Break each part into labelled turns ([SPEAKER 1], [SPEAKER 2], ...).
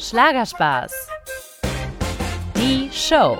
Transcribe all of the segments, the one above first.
[SPEAKER 1] Schlagerspaß. Die Show.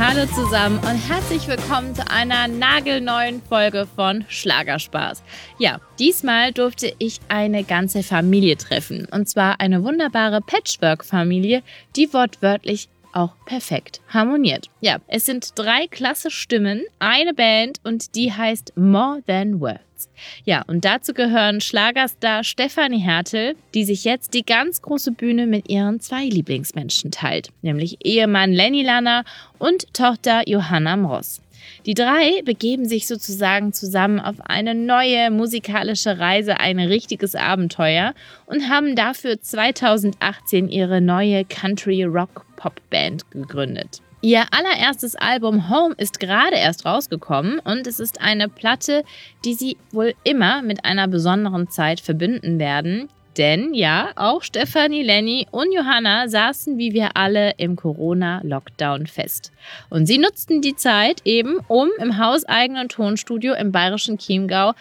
[SPEAKER 2] Hallo zusammen und herzlich willkommen zu einer nagelneuen Folge von Schlagerspaß. Ja, diesmal durfte ich eine ganze Familie treffen. Und zwar eine wunderbare Patchwork-Familie, die wortwörtlich auch perfekt harmoniert. Ja, es sind drei klasse Stimmen, eine Band und die heißt More Than Words. Ja, und dazu gehören Schlagerstar Stefanie Hertel, die sich jetzt die ganz große Bühne mit ihren zwei Lieblingsmenschen teilt, nämlich Ehemann Lenny Lanner und Tochter Johanna Moss. Die drei begeben sich sozusagen zusammen auf eine neue musikalische Reise, ein richtiges Abenteuer und haben dafür 2018 ihre neue Country Rock Pop Band gegründet. Ihr allererstes Album Home ist gerade erst rausgekommen und es ist eine Platte, die sie wohl immer mit einer besonderen Zeit verbinden werden. Denn ja, auch Stefanie, Lenny und Johanna saßen wie wir alle im Corona-Lockdown fest. Und sie nutzten die Zeit eben, um im hauseigenen Tonstudio im bayerischen Chiemgau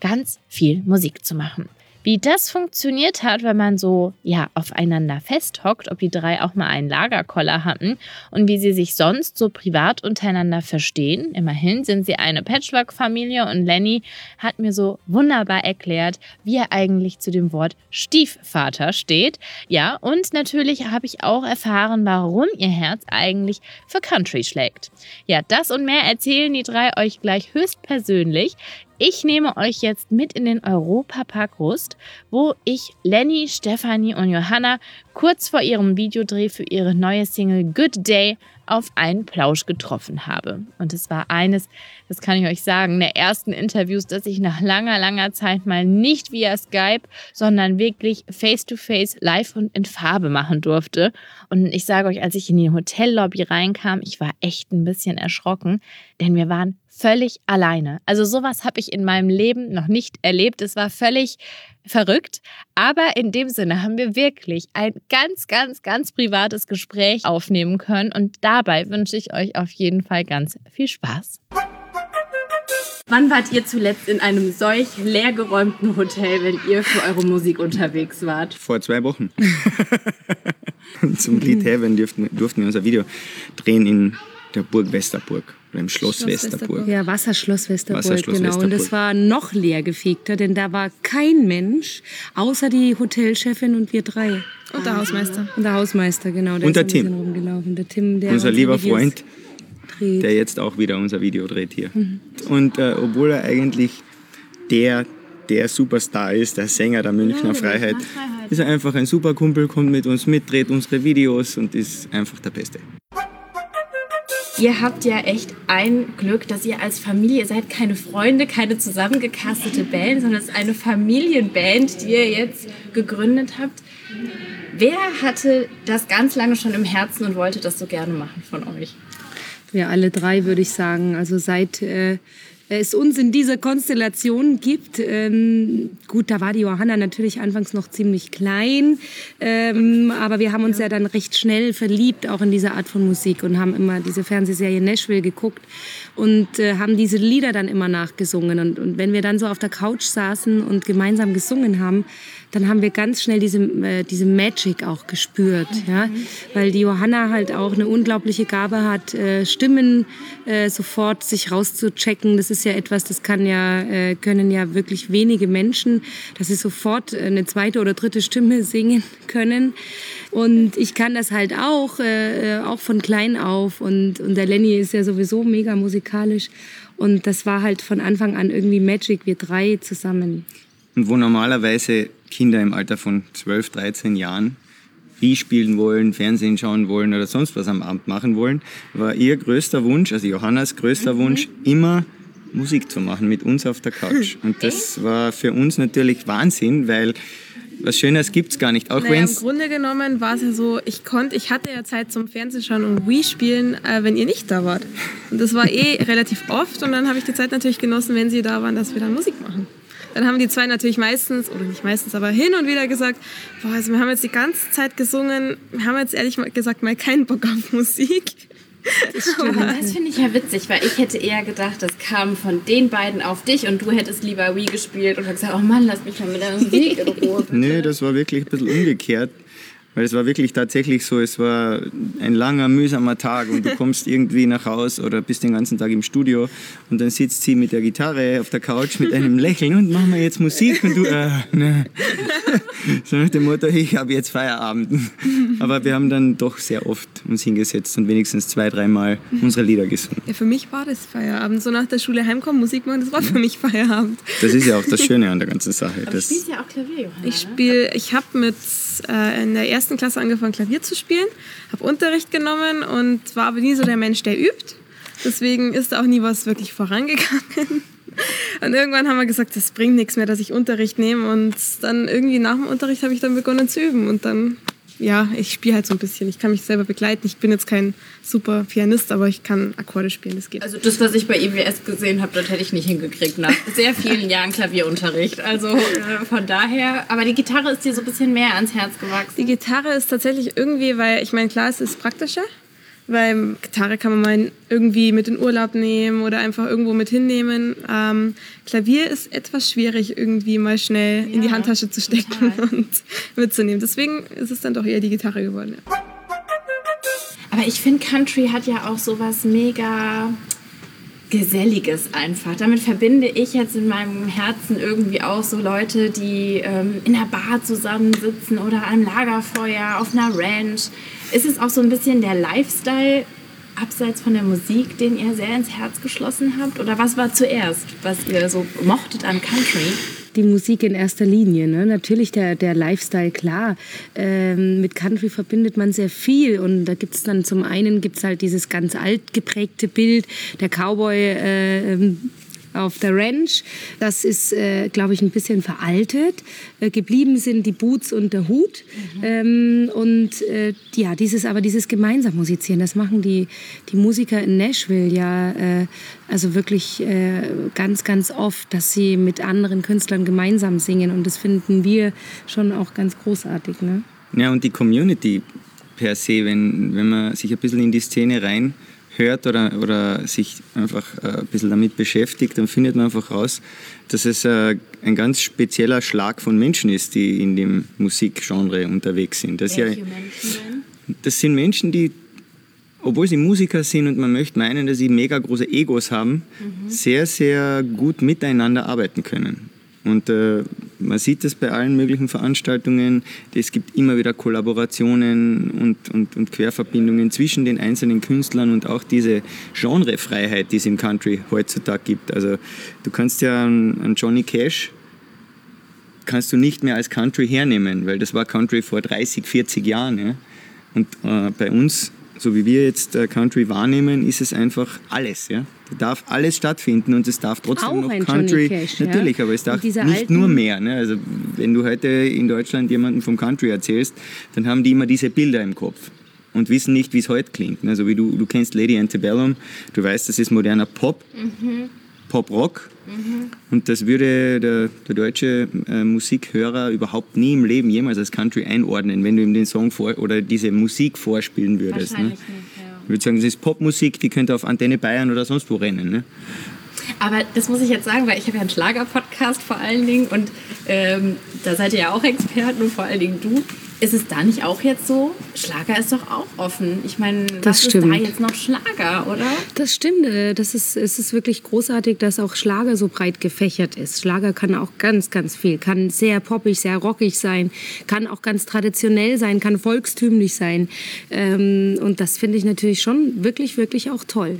[SPEAKER 2] ganz viel Musik zu machen. Wie das funktioniert hat, wenn man so ja aufeinander festhockt, ob die drei auch mal einen Lagerkoller hatten und wie sie sich sonst so privat untereinander verstehen. Immerhin sind sie eine Patchwork-Familie und Lenny hat mir so wunderbar erklärt, wie er eigentlich zu dem Wort Stiefvater steht. Ja, und natürlich habe ich auch erfahren, warum ihr Herz eigentlich für Country schlägt. Ja, das und mehr erzählen die drei euch gleich höchstpersönlich. Ich nehme euch jetzt mit in den Europapark Rust, wo ich Lenny, Stefanie und Johanna kurz vor ihrem Videodreh für ihre neue Single Good Day auf einen Plausch getroffen habe. Und es war eines, das kann ich euch sagen, der ersten Interviews, das ich nach langer, langer Zeit mal nicht via Skype, sondern wirklich face-to-face, -face, live und in Farbe machen durfte. Und ich sage euch, als ich in die Hotellobby reinkam, ich war echt ein bisschen erschrocken, denn wir waren völlig alleine. Also sowas habe ich in meinem Leben noch nicht erlebt. Es war völlig verrückt. Aber in dem Sinne haben wir wirklich ein ganz, ganz, ganz privates Gespräch aufnehmen können. Und dabei wünsche ich euch auf jeden Fall ganz viel Spaß. Wann wart ihr zuletzt in einem solch leergeräumten Hotel, wenn ihr für eure Musik unterwegs wart?
[SPEAKER 3] Vor zwei Wochen. Zum Lied Heaven durften, durften wir unser Video drehen in der Burg Westerburg. Oder im Schloss, Schloss Westerburg. Westerburg.
[SPEAKER 4] Ja, Wasserschloss Westerburg, Wasserschloss genau. Westerburg. Und es war noch leergefegter, denn da war kein Mensch, außer die Hotelchefin und wir drei.
[SPEAKER 2] Und der Hausmeister.
[SPEAKER 4] Und der Hausmeister, genau. Der
[SPEAKER 3] und der Tim. Rumgelaufen. Der Tim, der unser lieber Videos Freund, dreht. der jetzt auch wieder unser Video dreht hier. Mhm. Und äh, obwohl er eigentlich der, der Superstar ist, der Sänger der Münchner ja, Freiheit, Freiheit, ist er einfach ein super Kumpel, kommt mit uns mit, dreht unsere Videos und ist einfach der Beste.
[SPEAKER 2] Ihr habt ja echt ein Glück, dass ihr als Familie seid keine Freunde, keine zusammengecastete Band, sondern es ist eine Familienband, die ihr jetzt gegründet habt. Wer hatte das ganz lange schon im Herzen und wollte das so gerne machen von euch?
[SPEAKER 4] Wir alle drei, würde ich sagen. Also seit äh, es uns in dieser Konstellation gibt. Ähm, gut, da war die Johanna natürlich anfangs noch ziemlich klein, ähm, aber wir haben uns ja dann recht schnell verliebt auch in diese Art von Musik und haben immer diese Fernsehserie Nashville geguckt und äh, haben diese Lieder dann immer nachgesungen. Und, und wenn wir dann so auf der Couch saßen und gemeinsam gesungen haben, dann haben wir ganz schnell diese, äh, diese Magic auch gespürt. Ja? Weil die Johanna halt auch eine unglaubliche Gabe hat, äh, Stimmen äh, sofort sich rauszuchecken. Das ist ja etwas, das kann ja, äh, können ja wirklich wenige Menschen, dass sie sofort eine zweite oder dritte Stimme singen können. Und ich kann das halt auch, äh, auch von klein auf. Und, und der Lenny ist ja sowieso mega musikalisch. Und das war halt von Anfang an irgendwie Magic, wir drei zusammen.
[SPEAKER 3] Und wo normalerweise Kinder im Alter von 12, 13 Jahren Wii spielen wollen, Fernsehen schauen wollen oder sonst was am Abend machen wollen, war ihr größter Wunsch, also Johannas größter mhm. Wunsch, immer Musik zu machen mit uns auf der Couch. Und das war für uns natürlich Wahnsinn, weil was Schönes gibt es gar nicht.
[SPEAKER 2] Auch naja, Im Grunde genommen war es ja so, ich konnte, ich hatte ja Zeit zum Fernsehschauen und Wii spielen, äh, wenn ihr nicht da wart. Und das war eh relativ oft und dann habe ich die Zeit natürlich genossen, wenn sie da waren, dass wir dann Musik machen. Dann haben die zwei natürlich meistens, oder nicht meistens, aber hin und wieder gesagt, boah, also wir haben jetzt die ganze Zeit gesungen, wir haben jetzt ehrlich gesagt mal keinen Bock auf Musik.
[SPEAKER 5] Aber das finde ich ja witzig, weil ich hätte eher gedacht, das kam von den beiden auf dich und du hättest lieber Wii gespielt und gesagt, oh Mann, lass mich mal mit der Musik in Ruhe. Bitte.
[SPEAKER 3] Nee, das war wirklich ein bisschen umgekehrt. Weil es war wirklich tatsächlich so, es war ein langer, mühsamer Tag und du kommst irgendwie nach Haus oder bist den ganzen Tag im Studio und dann sitzt sie mit der Gitarre auf der Couch mit einem Lächeln und machen wir jetzt Musik und du, äh, ne. So nach dem Motto, ich habe jetzt Feierabend. Aber wir haben dann doch sehr oft uns hingesetzt und wenigstens zwei, dreimal unsere Lieder gesungen.
[SPEAKER 6] Ja, für mich war das Feierabend. So nach der Schule heimkommen, Musik machen, das war für mich Feierabend.
[SPEAKER 3] Das ist ja auch das Schöne an der ganzen Sache.
[SPEAKER 5] Aber du spielst ja auch Klavier, Johanna.
[SPEAKER 6] Ich spiele, ich habe mit äh, in der ersten Klasse angefangen Klavier zu spielen, habe Unterricht genommen und war aber nie so der Mensch, der übt. Deswegen ist da auch nie was wirklich vorangegangen. Und irgendwann haben wir gesagt, das bringt nichts mehr, dass ich Unterricht nehme. Und dann irgendwie nach dem Unterricht habe ich dann begonnen zu üben. Und dann, ja, ich spiele halt so ein bisschen. Ich kann mich selber begleiten. Ich bin jetzt kein super Pianist, aber ich kann Akkorde spielen. Das geht.
[SPEAKER 5] Also das, was ich bei IWS gesehen habe, das hätte ich nicht hingekriegt nach sehr vielen Jahren Klavierunterricht. Also äh, von daher, aber die Gitarre ist dir so ein bisschen mehr ans Herz gewachsen.
[SPEAKER 6] Die Gitarre ist tatsächlich irgendwie, weil ich meine, klar, es ist praktischer, weil Gitarre kann man mal irgendwie mit in Urlaub nehmen oder einfach irgendwo mit hinnehmen. Ähm, Klavier ist etwas schwierig, irgendwie mal schnell in die
[SPEAKER 5] Ja,
[SPEAKER 6] Handtasche zu stecken
[SPEAKER 5] total.
[SPEAKER 6] und mitzunehmen. Deswegen ist es dann doch eher die Gitarre geworden. Ja.
[SPEAKER 5] Aber ich finde, Country hat ja auch sowas mega Geselliges einfach. Damit verbinde ich jetzt in meinem Herzen irgendwie auch so Leute, die ähm, in der Bar zusammensitzen oder am Lagerfeuer, auf einer Ranch. Ist es auch so ein bisschen der Lifestyle abseits von der Musik, den ihr sehr ins Herz geschlossen habt? Oder was war zuerst, was ihr so mochtet an Country?
[SPEAKER 4] Die Musik in erster Linie. Ne? Natürlich der, der Lifestyle, klar. Ähm, mit Country verbindet man sehr viel. Und da gibt es dann zum einen gibt's halt dieses ganz alt geprägte Bild, der Cowboy äh, ähm, auf der Ranch. Das ist, äh, glaube ich, ein bisschen veraltet. Äh, geblieben sind die Boots und der Hut. Ähm, und äh, ja, dieses, aber dieses gemeinsam musizieren, das machen die, die Musiker in Nashville ja äh, also wirklich äh, ganz, ganz oft, dass sie mit anderen Künstlern gemeinsam singen. Und das finden wir schon auch ganz großartig. Ne?
[SPEAKER 3] Ja, und die Community per se, wenn, wenn man sich ein bisschen in die Szene reinhört oder, oder sich einfach äh, ein bisschen damit beschäftigt, dann findet man einfach raus, dass es äh, ein ganz spezieller Schlag von Menschen ist, die in dem Musikgenre unterwegs sind. Das, ist ja,
[SPEAKER 5] Welche Menschen
[SPEAKER 3] das sind Menschen, die, obwohl sie Musiker sind und man möchte meinen, dass sie mega große Egos haben, sehr, sehr gut miteinander arbeiten können. Und äh, man sieht das bei allen möglichen Veranstaltungen. Es gibt immer wieder Kollaborationen und, und, und Querverbindungen zwischen den einzelnen Künstlern und auch diese Genrefreiheit, die es im Country heutzutage gibt. Also du kannst ja einen, Johnny Cash kannst du nicht mehr als Country hernehmen, weil das war Country vor 30, 40 Jahren. Ja? Und äh, bei uns, so wie wir jetzt äh, Country wahrnehmen, ist es einfach alles. Ja? Da darf alles stattfinden und es darf trotzdem
[SPEAKER 4] Auch
[SPEAKER 3] noch Country.
[SPEAKER 4] Cash, ja?
[SPEAKER 3] natürlich, aber es darf nicht
[SPEAKER 4] alten-
[SPEAKER 3] nur mehr. Ne? Also wenn du heute in Deutschland jemanden vom Country erzählst, dann haben die immer diese Bilder im Kopf und wissen nicht, wie es heute klingt. Also wie du, du kennst Lady Antebellum, du weißt, das ist moderner Pop, Pop-Rock. Und das würde der, der deutsche äh, Musikhörer überhaupt nie im Leben jemals als Country einordnen, wenn du ihm den Song vor oder diese Musik vorspielen würdest. Ne?
[SPEAKER 5] Nicht, ja.
[SPEAKER 3] Ich würde sagen, das ist Popmusik, die könnte auf Antenne Bayern oder sonst wo rennen. Ne?
[SPEAKER 5] Aber das muss ich jetzt sagen, weil ich habe ja einen Schlager-Podcast vor allen Dingen und ähm, da seid ihr ja auch Experten und vor allen Dingen du. Ist es da nicht auch jetzt so? Schlager ist doch auch offen. Ich meine, was ist da
[SPEAKER 4] stimmt.
[SPEAKER 5] jetzt noch Schlager, oder?
[SPEAKER 4] Das stimmt. äh, Das ist, es ist wirklich großartig, dass auch Schlager so breit gefächert ist. Schlager kann auch ganz, ganz viel. Kann sehr poppig, sehr rockig sein, kann auch ganz traditionell sein, kann volkstümlich sein. Ähm, und das finde ich natürlich schon wirklich, wirklich auch toll.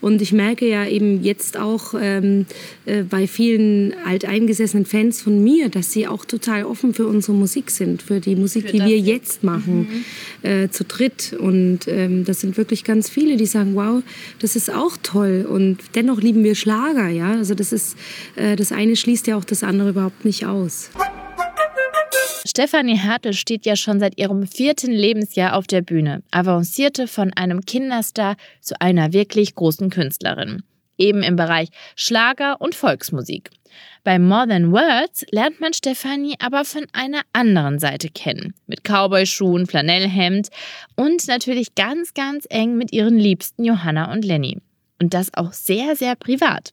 [SPEAKER 4] Und ich merke ja eben jetzt auch ähm, äh, bei vielen alteingesessenen Fans von mir, dass sie auch total offen für unsere Musik sind, für die Musik, die wir
[SPEAKER 5] jetzt.
[SPEAKER 4] machen, äh, zu dritt. Und ähm, das sind wirklich ganz viele, die sagen, wow, das ist auch toll. Und dennoch lieben wir Schlager, ja. Also das ist, äh, das eine schließt ja auch das andere überhaupt nicht aus.
[SPEAKER 5] Stefanie Hertel steht ja schon seit ihrem vierten Lebensjahr auf der Bühne, avancierte von einem Kinderstar zu einer wirklich großen Künstlerin.
[SPEAKER 2] eben im Bereich Schlager und Volksmusik. Bei More Than Words lernt man Stefanie aber von einer anderen Seite kennen. Mit Cowboyschuhen, Flanellhemd und natürlich ganz, ganz eng mit ihren Liebsten Johanna und Lenny. Und das auch sehr, sehr privat.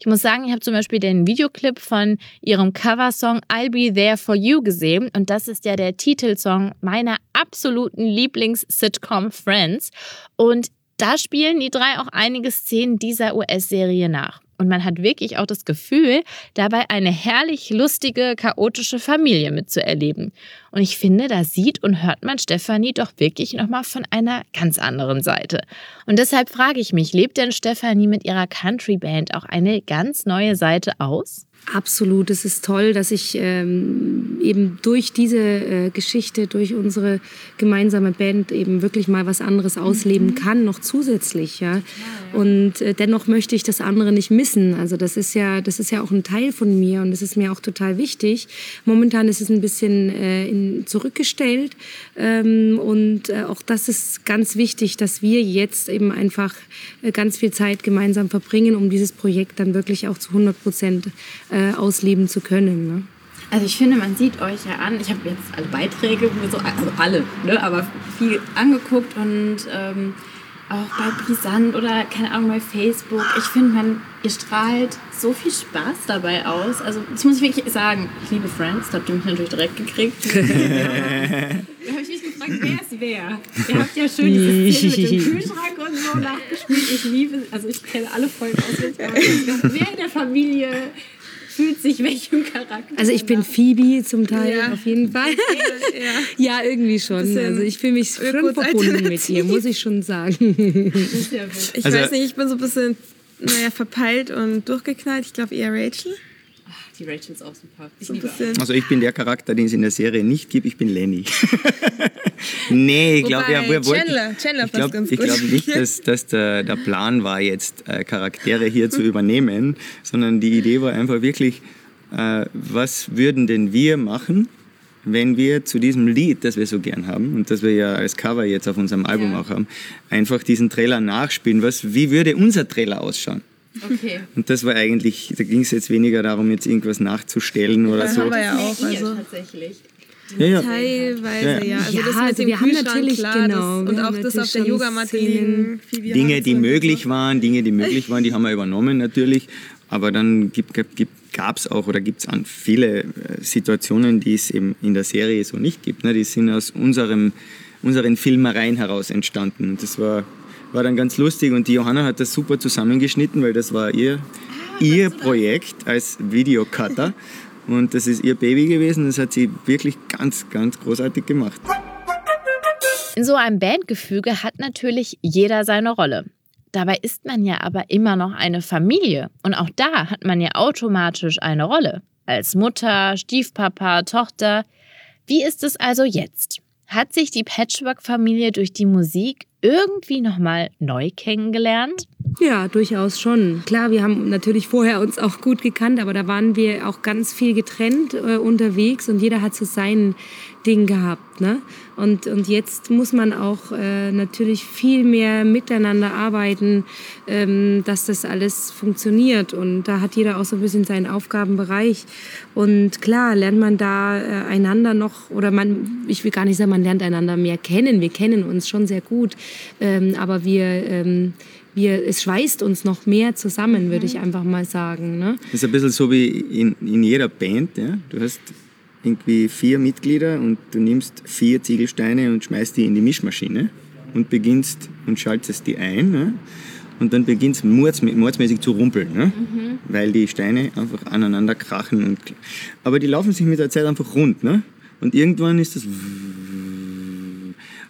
[SPEAKER 2] Ich muss sagen, ich habe zum Beispiel den Videoclip von ihrem Coversong I'll Be There For You gesehen. Und das ist ja der Titelsong meiner absoluten Lieblings-Sitcom Friends. Und da spielen die drei auch einige Szenen dieser US-Serie nach. Und man hat wirklich auch das Gefühl, dabei eine herrlich lustige, chaotische Familie mitzuerleben. Und ich finde, da sieht und hört man Stefanie doch wirklich nochmal von einer ganz anderen Seite. Und deshalb frage ich mich, lebt denn Stefanie mit ihrer Country-Band auch eine ganz neue Seite aus?
[SPEAKER 4] Absolut, es ist toll, dass ich ähm, eben durch diese äh, Geschichte, durch unsere gemeinsame Band eben wirklich mal was anderes ausleben kann, noch zusätzlich, ja. Und äh, dennoch möchte ich das andere nicht missen. Also das ist ja, das ist ja auch ein Teil von mir und das ist mir auch total wichtig. Momentan ist es ein bisschen äh, in, zurückgestellt ähm, und äh, auch das ist ganz wichtig, dass wir jetzt eben einfach äh, ganz viel Zeit gemeinsam verbringen, um dieses Projekt dann wirklich auch zu 100 Prozent äh, ausleben zu können. Ne?
[SPEAKER 5] Also ich finde, man sieht euch ja an. Ich habe jetzt alle Beiträge, so, also alle, ne, aber viel angeguckt und ähm, auch bei Brisant oder keine Ahnung bei Facebook. Ich finde, man ihr strahlt so viel Spaß dabei aus. Also das muss ich wirklich sagen. Ich liebe Friends, da habt ihr mich natürlich direkt gekriegt. da habe ich mich gefragt, wer ist wer? Ihr habt ja schön diese Szene mit dem Kühlschrank und so nachgespielt. Ich liebe, also ich kenne alle Folgen aus. Wer in der Familie fühlt sich welchem Charakter.
[SPEAKER 4] Also ich bin Phoebe zum Teil
[SPEAKER 6] Ja.
[SPEAKER 4] auf jeden Fall. ja, irgendwie schon. Also ich fühle mich schon verbunden mit ihr, muss ich schon sagen.
[SPEAKER 6] Ich
[SPEAKER 3] Also-
[SPEAKER 6] weiß nicht, ich bin so ein bisschen, naja, verpeilt und durchgeknallt. Ich glaube eher Rachel.
[SPEAKER 5] Die Rachel ist auch super. Ich
[SPEAKER 6] So.
[SPEAKER 3] Also ich bin der Charakter, den es in der Serie nicht gibt. Ich bin Lenny. nee, ich glaube, ja, wir wollten.
[SPEAKER 6] Chandler- Chandler
[SPEAKER 3] ich glaube glaub nicht, dass, dass der, der Plan war, jetzt äh, Charaktere hier zu übernehmen, sondern die Idee war einfach wirklich, äh, was würden denn wir machen, wenn wir zu diesem Lied, das wir so gern haben und das wir ja als Cover jetzt auf unserem Album auch haben, einfach diesen Trailer nachspielen. Was, wie würde unser Trailer ausschauen?
[SPEAKER 5] Okay.
[SPEAKER 3] Und das war eigentlich, da ging es jetzt weniger darum, jetzt irgendwas nachzustellen oder
[SPEAKER 6] Das
[SPEAKER 3] so.
[SPEAKER 6] haben wir ja auch.
[SPEAKER 5] Ihr
[SPEAKER 6] Also
[SPEAKER 5] tatsächlich.
[SPEAKER 3] Ja, ja.
[SPEAKER 6] teilweise,
[SPEAKER 3] Ja.
[SPEAKER 6] ja. Also
[SPEAKER 4] Ja,
[SPEAKER 6] das
[SPEAKER 4] also wir haben natürlich,
[SPEAKER 6] klar,
[SPEAKER 4] genau,
[SPEAKER 6] das, und auch das auf der Yogamatte liegen.
[SPEAKER 3] Dinge, die möglich
[SPEAKER 6] so.
[SPEAKER 3] waren, Dinge, die möglich waren, die haben wir übernommen natürlich. Aber dann gibt, gibt, gab es auch oder gibt es viele äh, Situationen, die es eben in der Serie so nicht gibt. Ne? Die sind aus unserem, unseren Filmereien heraus entstanden. Und das war, war dann ganz lustig. Und die Johanna hat das super zusammengeschnitten, weil das war ihr, ihr Projekt als Videocutter. Und das ist ihr Baby gewesen. Das hat sie wirklich ganz, ganz großartig gemacht.
[SPEAKER 2] In so einem Bandgefüge hat natürlich jeder seine Rolle. Dabei ist man ja aber immer noch eine Familie und auch da hat man ja automatisch eine Rolle. Als Mutter, Stiefpapa, Tochter. Wie ist es also jetzt? Hat sich die Patchwork-Familie durch die Musik irgendwie nochmal neu kennengelernt?
[SPEAKER 4] Ja, durchaus schon. Klar, wir haben natürlich vorher uns auch gut gekannt, aber da waren wir auch ganz viel getrennt äh, unterwegs und jeder hat so sein Ding gehabt. Ne? Und, und jetzt muss man auch äh, natürlich viel mehr miteinander arbeiten, ähm, dass das alles funktioniert. Und da hat jeder auch so ein bisschen seinen Aufgabenbereich. Und klar, lernt man da äh, einander noch, oder man, ich will gar nicht sagen, man lernt einander mehr kennen. Wir kennen uns schon sehr gut, ähm, aber wir... Ähm, wir, es schweißt uns noch mehr zusammen, würde ich einfach mal sagen. Ne?
[SPEAKER 3] Das ist ein bisschen so wie in, in jeder Band. Ja? Du hast irgendwie vier Mitglieder und du nimmst vier Ziegelsteine und schmeißt die in die Mischmaschine und beginnst und schaltest die ein. Ne? Und dann beginnt es mordsmä mordsmäßig zu rumpeln, ne? weil die Steine einfach aneinander krachen. Und, aber die laufen sich mit der Zeit einfach rund. Ne? Und irgendwann ist das...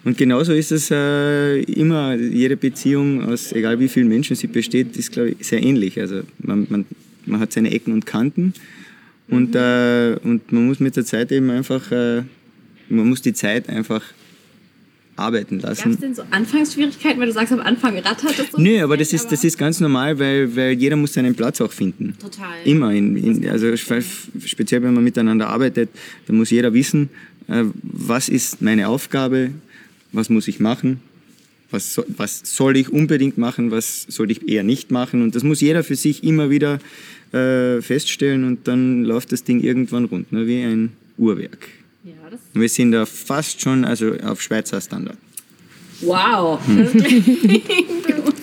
[SPEAKER 3] Und genauso ist es äh, immer, jede Beziehung, aus egal wie vielen Menschen sie besteht, ist, glaube ich, sehr ähnlich. Also man, man, man hat seine Ecken und Kanten und, äh, und man muss mit der Zeit eben einfach, äh, man muss die Zeit einfach arbeiten
[SPEAKER 5] Gab es
[SPEAKER 3] lassen.
[SPEAKER 5] denn so Anfangsschwierigkeiten, weil du sagst, am Anfang rattert es so?
[SPEAKER 3] Nö, aber das ist, das ist ganz normal, weil, weil jeder muss seinen Platz auch finden.
[SPEAKER 5] Total.
[SPEAKER 3] Immer. In, in, also spe- speziell, wenn man miteinander arbeitet, dann muss jeder wissen, äh, was ist meine Aufgabe, was muss ich machen. was, so, was soll ich unbedingt machen, was soll ich eher nicht machen. Und das muss jeder für sich immer wieder äh, feststellen und dann läuft das Ding irgendwann rund, ne, wie ein Uhrwerk.
[SPEAKER 5] Ja, das
[SPEAKER 3] wir sind da fast schon also auf Schweizer Standard.
[SPEAKER 5] Wow, das klingt gut.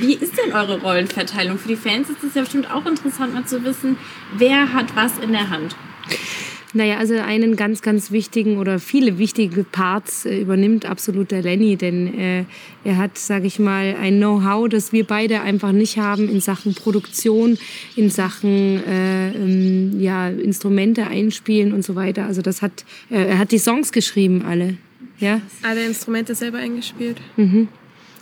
[SPEAKER 5] Wie ist denn eure Rollenverteilung? Für die Fans ist es ja bestimmt auch interessant, mal zu wissen, wer hat was in der Hand.
[SPEAKER 4] Naja, also einen ganz, ganz wichtigen oder viele wichtige Parts äh, übernimmt absolut der Lenny, denn äh, er hat, sage ich mal, ein Know-how, das wir beide einfach nicht haben in Sachen Produktion, in Sachen äh, ähm, ja, Instrumente einspielen und so weiter. Also das hat, äh, er hat die Songs geschrieben alle, ja,
[SPEAKER 6] Alle Instrumente selber eingespielt.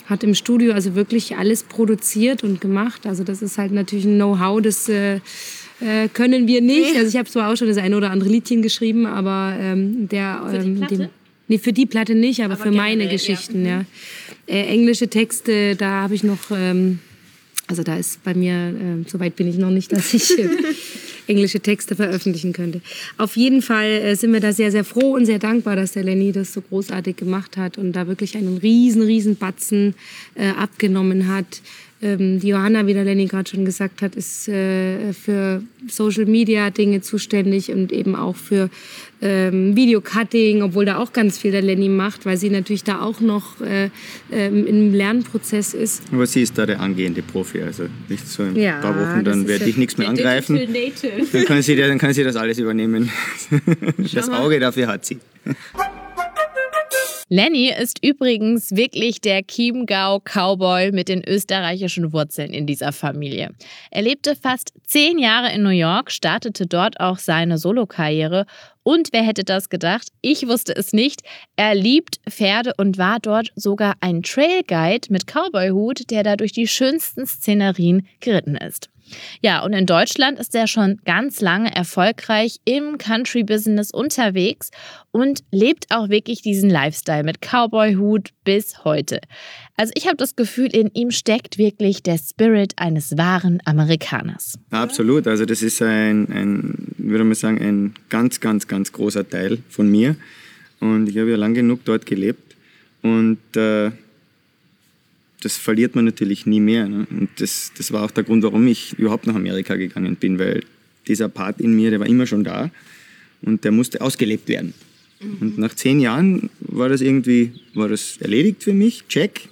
[SPEAKER 4] hat im Studio also wirklich alles produziert und gemacht. Also das ist halt natürlich ein Know-how, das äh, äh, können wir nicht. Also ich habe zwar auch schon das eine oder andere Liedchen geschrieben, aber ähm, der
[SPEAKER 5] Für die
[SPEAKER 4] ähm,
[SPEAKER 5] Platte?
[SPEAKER 4] dem, nee, für die Platte nicht, aber,
[SPEAKER 5] Aber
[SPEAKER 4] für meine
[SPEAKER 5] generell, ja.
[SPEAKER 4] Geschichten, ja. Äh, englische Texte, da habe ich noch, ähm, also da ist bei mir, ähm, so weit bin ich noch nicht, dass ich äh, englische Texte veröffentlichen könnte. Auf jeden Fall äh, sind wir da sehr, sehr froh und sehr dankbar, dass der Lenny das so großartig gemacht hat und da wirklich einen riesen, riesen Batzen äh, abgenommen hat. Ähm, die Johanna, wie der Lenny gerade schon gesagt hat, ist äh, für Social Media Dinge zuständig und eben auch für ähm, Videocutting, obwohl da auch ganz viel der Lenny macht, weil sie natürlich da auch noch äh, ähm, im Lernprozess ist.
[SPEAKER 3] Aber sie ist da der angehende Profi, also nicht so in ein
[SPEAKER 4] Ja,
[SPEAKER 3] paar Wochen, dann werde
[SPEAKER 4] ja
[SPEAKER 3] ich nichts mehr angreifen. Dann kann, sie, dann kann sie das alles übernehmen. Das Auge dafür hat sie.
[SPEAKER 2] Lenny ist übrigens wirklich der Chiemgau-Cowboy mit den österreichischen Wurzeln in dieser Familie. Er lebte fast zehn Jahre in New York, startete dort auch seine Solokarriere und wer hätte das gedacht? Ich wusste es nicht. Er liebt Pferde und war dort sogar ein Trailguide mit Cowboyhut, der da durch die schönsten Szenerien geritten ist. Ja, und in Deutschland ist er schon ganz lange erfolgreich im Country-Business unterwegs und lebt auch wirklich diesen Lifestyle mit Cowboy-Hut bis heute. Also ich habe das Gefühl, in ihm steckt wirklich der Spirit eines wahren Amerikaners.
[SPEAKER 3] Absolut, also das ist ein, ein würde man sagen, ein ganz, ganz, ganz großer Teil von mir. Und ich habe ja lang genug dort gelebt und äh, das verliert man natürlich nie mehr. Ne? Und das, das war auch der Grund, warum ich überhaupt nach Amerika gegangen bin, weil dieser Part in mir, der war immer schon da und der musste ausgelebt werden. Und nach zehn Jahren war das irgendwie war das erledigt für mich, check.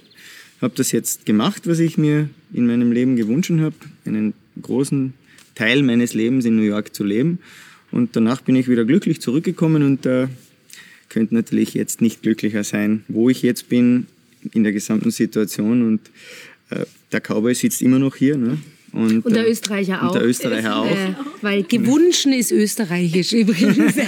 [SPEAKER 3] Habe das jetzt gemacht, was ich mir in meinem Leben gewünscht habe, einen großen Teil meines Lebens in New York zu leben. Und danach bin ich wieder glücklich zurückgekommen und äh, könnte natürlich jetzt nicht glücklicher sein, wo ich jetzt bin in der gesamten Situation. Und äh, der Cowboy sitzt immer noch hier. Ne? Und,
[SPEAKER 4] Und der
[SPEAKER 3] äh,
[SPEAKER 4] Österreicher auch.
[SPEAKER 3] Und der Österreicher auch.
[SPEAKER 4] Äh, weil gewünschen ist österreichisch übrigens.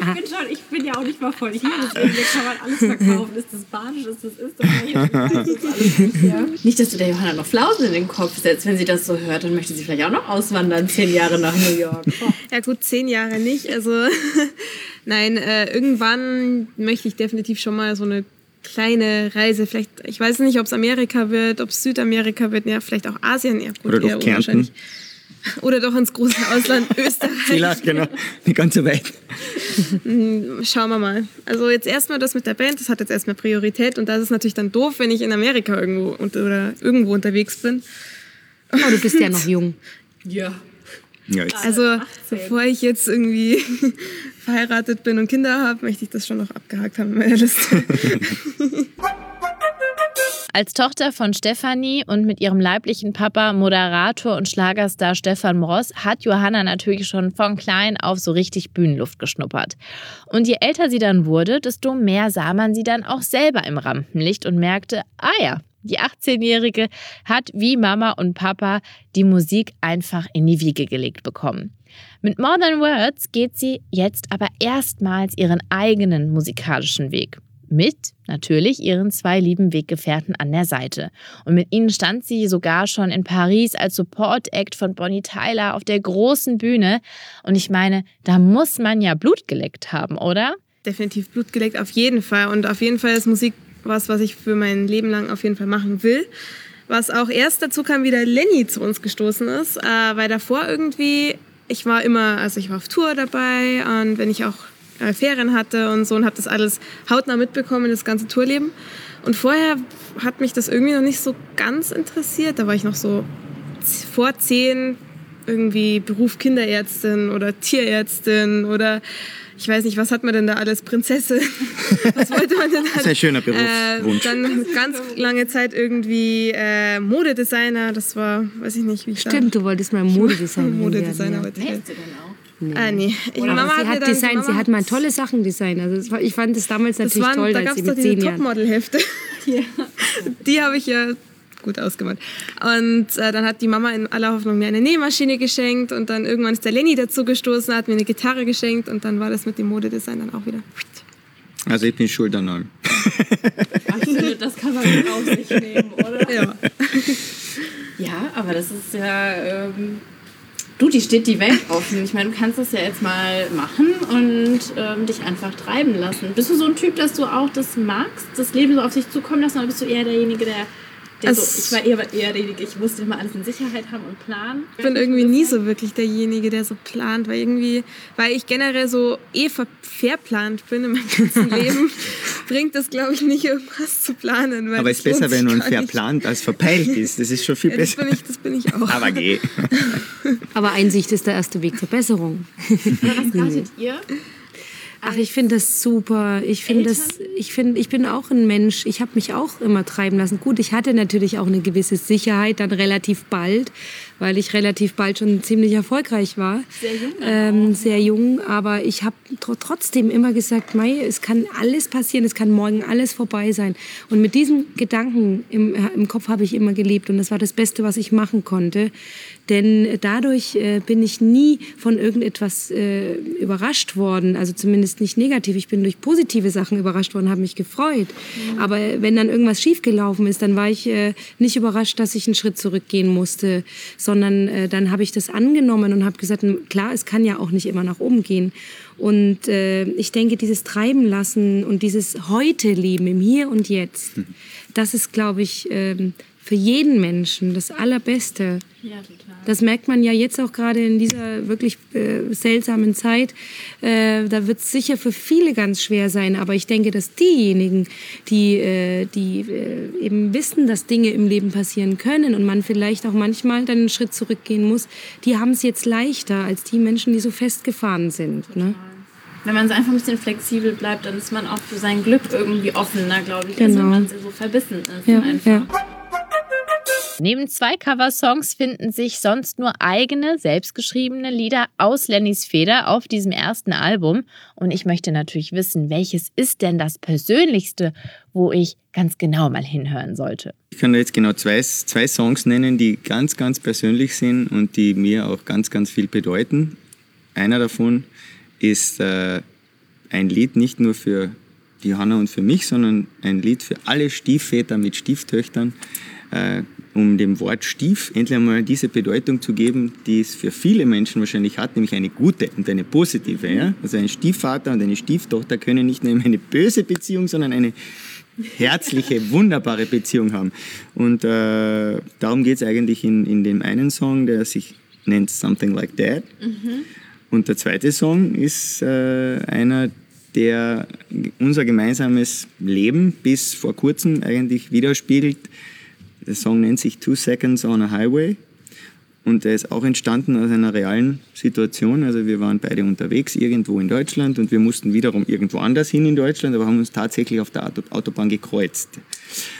[SPEAKER 5] Ich bin schon, ich bin ja auch nicht mal voll hier, deswegen kann man alles verkaufen. Ist das Badisch, ist das Österreichisch, ist das ja. Nicht, dass du der Johanna noch Flausen in den Kopf setzt, wenn sie das so hört, dann möchte sie vielleicht auch noch auswandern, zehn Jahre nach New York.
[SPEAKER 6] Ja gut, zehn Jahre nicht. Also nein, äh, irgendwann möchte ich definitiv schon mal so eine kleine Reise. Vielleicht, ich weiß nicht, ob es Amerika wird, ob es Südamerika wird, ja, vielleicht auch Asien. Ja, gut,
[SPEAKER 3] Oder doch Kärnten.
[SPEAKER 6] Oder doch ins große Ausland, Österreich.
[SPEAKER 3] Vielleicht, genau. Die ganze Welt.
[SPEAKER 6] Schauen wir mal. Also jetzt erstmal das mit der Band, das hat jetzt erstmal Priorität und das ist natürlich dann doof, wenn ich in Amerika irgendwo und, oder irgendwo unterwegs bin.
[SPEAKER 4] Oh, du bist ja noch jung.
[SPEAKER 5] Ja.
[SPEAKER 3] Ja.
[SPEAKER 6] Also bevor ich jetzt irgendwie verheiratet bin und Kinder habe, möchte ich das schon noch abgehakt haben in meiner Liste.
[SPEAKER 2] Als Tochter von Stefanie und mit ihrem leiblichen Papa, Moderator und Schlagerstar Stefan Moss, hat Johanna natürlich schon von klein auf so richtig Bühnenluft geschnuppert. Und je älter sie dann wurde, desto mehr sah man sie dann auch selber im Rampenlicht und merkte, ah ja, die 18-Jährige hat wie Mama und Papa die Musik einfach in die Wiege gelegt bekommen. Mit More Than Words geht sie jetzt aber erstmals ihren eigenen musikalischen Weg. Mit natürlich ihren zwei lieben Weggefährten an der Seite. Und mit ihnen stand sie sogar schon in Paris als Support-Act von Bonnie Tyler auf der großen Bühne. Und ich meine, da muss man ja Blut geleckt haben, oder?
[SPEAKER 6] Definitiv Blut geleckt, auf jeden Fall. Und auf jeden Fall ist Musik was, was ich für mein Leben lang auf jeden Fall machen will. Was auch erst dazu kam, wie der Lenny zu uns gestoßen ist, äh, weil davor irgendwie, ich war immer, also ich war auf Tour dabei und wenn ich auch äh, Ferien hatte und so und habe das alles hautnah mitbekommen, das ganze Tourleben. Und vorher hat mich das irgendwie noch nicht so ganz interessiert. Da war ich noch so vor zehn irgendwie Beruf Kinderärztin oder Tierärztin oder ich weiß nicht, was hat man denn da alles? Prinzessin. Was wollte man denn da?
[SPEAKER 3] Das ist ein schöner
[SPEAKER 6] Äh,
[SPEAKER 3] Berufswunsch.
[SPEAKER 6] dann ganz lange Zeit irgendwie äh, Modedesigner. Das war, weiß ich nicht, wie ich
[SPEAKER 4] Stimmt, du wolltest mal Modedesigner
[SPEAKER 6] Modedesigner
[SPEAKER 4] werden.
[SPEAKER 6] wollte ich werden.
[SPEAKER 5] Hältst du denn auch?
[SPEAKER 6] Ah, nee. Ich,
[SPEAKER 4] Ja. Aber sie hat
[SPEAKER 6] dann-
[SPEAKER 4] Design,
[SPEAKER 6] Mama
[SPEAKER 4] sie hat mal
[SPEAKER 6] hat-
[SPEAKER 4] tolle Sachen designt. Also das war, ich fand das damals
[SPEAKER 6] Das
[SPEAKER 4] natürlich
[SPEAKER 6] waren,
[SPEAKER 4] toll,
[SPEAKER 6] da
[SPEAKER 4] als
[SPEAKER 6] gab
[SPEAKER 4] sie
[SPEAKER 6] es doch
[SPEAKER 4] mit
[SPEAKER 6] diese
[SPEAKER 4] zehn Jahren.
[SPEAKER 6] Topmodel-Hefte. Die habe ich ja gut ausgemalt. Und äh, dann hat die Mama in aller Hoffnung mir eine Nähmaschine geschenkt und dann irgendwann ist der Lenny dazu gestoßen, hat mir eine Gitarre geschenkt und dann war das mit dem Modedesign dann auch wieder.
[SPEAKER 3] Also ich bin schuld an allem.
[SPEAKER 5] Das kann man mit auf sich nehmen, oder?
[SPEAKER 6] Ja.
[SPEAKER 5] Ja, aber das ist ja. Ähm, du, die steht die Welt offen. Ich meine, du kannst das ja jetzt mal machen und ähm, dich einfach treiben lassen. Bist du so ein Typ, dass du auch das magst, das Leben so auf sich zukommen lassen, oder bist du eher derjenige, der. Der so, ich war eher, eher derjenige, ich musste immer alles in Sicherheit haben und planen.
[SPEAKER 6] Ich bin irgendwie nie so wirklich derjenige, der so plant, weil irgendwie, weil ich generell so eh ver verplant bin in meinem ganzen Leben, bringt das, glaube ich, nicht irgendwas zu planen. Weil
[SPEAKER 3] Aber es ist besser, wenn man verplant als verpeilt ist. Das ist schon viel
[SPEAKER 6] Ja, das,
[SPEAKER 3] besser.
[SPEAKER 6] bin ich, das bin ich auch.
[SPEAKER 3] Aber geh.
[SPEAKER 4] Aber Einsicht ist der erste Weg zur Besserung.
[SPEAKER 5] Was ratet ihr?
[SPEAKER 4] Ach, ich finde das super. Ich finde das, ich finde, ich bin auch ein Mensch. Ich habe mich auch immer treiben lassen. Gut, ich hatte natürlich auch eine gewisse Sicherheit dann relativ bald, weil ich relativ bald schon ziemlich erfolgreich war. Sehr jung. Ähm, sehr jung, aber ich habe tr trotzdem immer gesagt, Mai, es kann alles passieren, es kann morgen alles vorbei sein. Und mit diesem Gedanken im, im Kopf habe ich immer gelebt und das war das Beste, was ich machen konnte. Denn dadurch äh, bin ich nie von irgendetwas äh, überrascht worden, also zumindest nicht negativ. Ich bin durch positive Sachen überrascht worden, habe mich gefreut. Aber wenn dann irgendwas schiefgelaufen ist, dann war ich äh, nicht überrascht, dass ich einen Schritt zurückgehen musste, sondern äh, dann habe ich das angenommen und habe gesagt, "M, klar, es kann ja auch nicht immer nach oben gehen. Und äh, ich denke, dieses Treiben lassen und dieses heute Leben im Hier und Jetzt, das ist, glaube ich, ähm, für jeden Menschen das Allerbeste.
[SPEAKER 5] Ja, total.
[SPEAKER 4] Das merkt man ja jetzt auch gerade in dieser wirklich äh, seltsamen Zeit. Äh, da wird es sicher für viele ganz schwer sein. Aber ich denke, dass diejenigen, die, äh, die äh, eben wissen, dass Dinge im Leben passieren können und man vielleicht auch manchmal dann einen Schritt zurückgehen muss, die haben es jetzt leichter als die Menschen, die so festgefahren sind. Ne?
[SPEAKER 5] Wenn man so einfach ein bisschen flexibel bleibt, dann ist man auch für sein Glück irgendwie offener, glaube ich, als
[SPEAKER 4] Genau.
[SPEAKER 5] wenn man so verbissen ist.
[SPEAKER 4] Ja,
[SPEAKER 5] einfach.
[SPEAKER 4] ja.
[SPEAKER 2] Neben zwei Coversongs finden sich sonst nur eigene, selbstgeschriebene Lieder aus Lennys Feder auf diesem ersten Album. Und ich möchte natürlich wissen, welches ist denn das Persönlichste, wo ich ganz genau mal hinhören sollte.
[SPEAKER 3] Ich kann jetzt genau zwei, zwei Songs nennen, die ganz, ganz persönlich sind und die mir auch ganz, ganz viel bedeuten. Einer davon ist äh, ein Lied nicht nur für Johanna und für mich, sondern ein Lied für alle Stiefväter mit Stieftöchtern, äh, um dem Wort Stief endlich einmal diese Bedeutung zu geben, die es für viele Menschen wahrscheinlich hat, nämlich eine gute und eine positive. Ja? Also ein Stiefvater und eine Stieftochter können nicht nur eine böse Beziehung, sondern eine herzliche, wunderbare Beziehung haben. Und äh, darum geht es eigentlich in, in dem einen Song, der sich nennt Something Like That. Und der zweite Song ist äh, einer, der unser gemeinsames Leben bis vor kurzem eigentlich widerspiegelt. Der Song nennt sich Two Seconds on a Highway. Und der ist auch entstanden aus einer realen Situation. Also wir waren beide unterwegs irgendwo in Deutschland und wir mussten wiederum irgendwo anders hin in Deutschland, aber haben uns tatsächlich auf der Auto- Autobahn gekreuzt.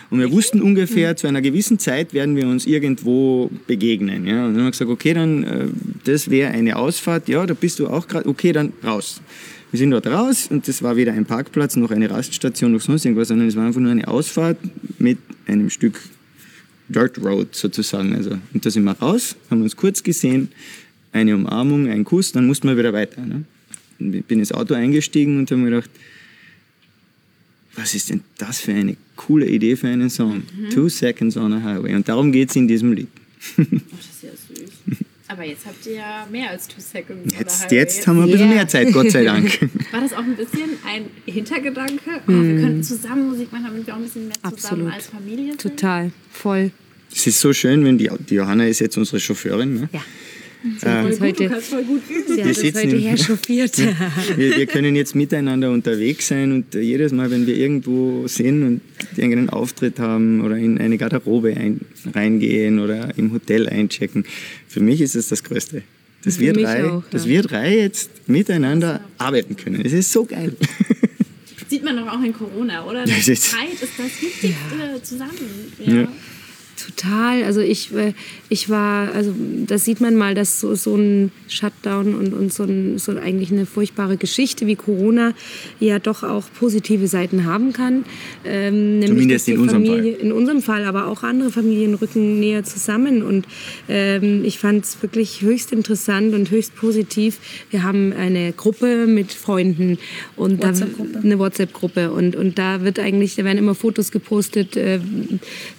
[SPEAKER 3] Und wir wussten ungefähr, zu einer gewissen Zeit werden wir uns irgendwo begegnen. Ja? Und dann haben wir gesagt, okay, dann äh, das wäre eine Ausfahrt. Ja, da bist du auch gerade. Okay, dann raus. Wir sind dort raus und das war weder ein Parkplatz noch eine Raststation noch sonst irgendwas, sondern es war einfach nur eine Ausfahrt mit einem Stück Dirt Road sozusagen. Also, und da sind wir raus, haben uns kurz gesehen, eine Umarmung, ein Kuss, dann mussten wir wieder weiter. Ne? Bin ins Auto eingestiegen und habe mir gedacht, was ist denn das für eine coole Idee für einen Song? Two Seconds on a Highway. Und darum geht es in diesem Lied.
[SPEAKER 5] Oh, das ist ja süß. Aber jetzt habt ihr ja mehr als Two Seconds. oder
[SPEAKER 3] Jetzt,
[SPEAKER 5] Highway.
[SPEAKER 3] jetzt haben wir ein bisschen
[SPEAKER 4] Yeah.
[SPEAKER 3] mehr Zeit, Gott sei Dank.
[SPEAKER 5] War das auch ein bisschen ein Hintergedanke? Oh, wir könnten zusammen Musik machen, damit wir auch ein bisschen mehr zusammen
[SPEAKER 4] Absolut.
[SPEAKER 5] als Familie sind.
[SPEAKER 4] Total, voll.
[SPEAKER 3] Es ist so schön, wenn die, die Johanna ist jetzt unsere Chauffeurin. Ne?
[SPEAKER 4] Ja. Sie hat uns heute,
[SPEAKER 5] voll gut üben.
[SPEAKER 4] sie hat
[SPEAKER 3] Wir sitzen
[SPEAKER 4] heute herchauffiert.
[SPEAKER 3] Wir, wir können jetzt miteinander unterwegs sein und äh, jedes Mal, wenn wir irgendwo sind und irgendeinen Auftritt haben oder in eine Garderobe ein, reingehen oder im Hotel einchecken, für mich ist es das Größte. Dass wir, drei,
[SPEAKER 4] auch,
[SPEAKER 3] dass
[SPEAKER 4] ja.
[SPEAKER 3] wir drei jetzt miteinander arbeiten können. Es ist so geil.
[SPEAKER 5] Sieht man doch auch in Corona, oder?
[SPEAKER 3] Das
[SPEAKER 5] Die Zeit ist das Wichtigste zusammen. Ja.
[SPEAKER 4] Total. Also ich, äh, ich war, also das sieht man mal, dass so, so ein Shutdown und, und so, ein, so eigentlich eine furchtbare Geschichte wie Corona ja doch auch positive Seiten haben kann. Ähm, nämlich,
[SPEAKER 3] Zumindest
[SPEAKER 4] dass die
[SPEAKER 3] in unserem
[SPEAKER 4] Familie, In unserem Fall, aber auch andere Familien rücken näher zusammen. Und ähm, ich fand es wirklich höchst interessant und höchst positiv. Wir haben eine Gruppe mit Freunden und da, eine WhatsApp-Gruppe und, und da wird eigentlich, da werden immer Fotos gepostet. Äh,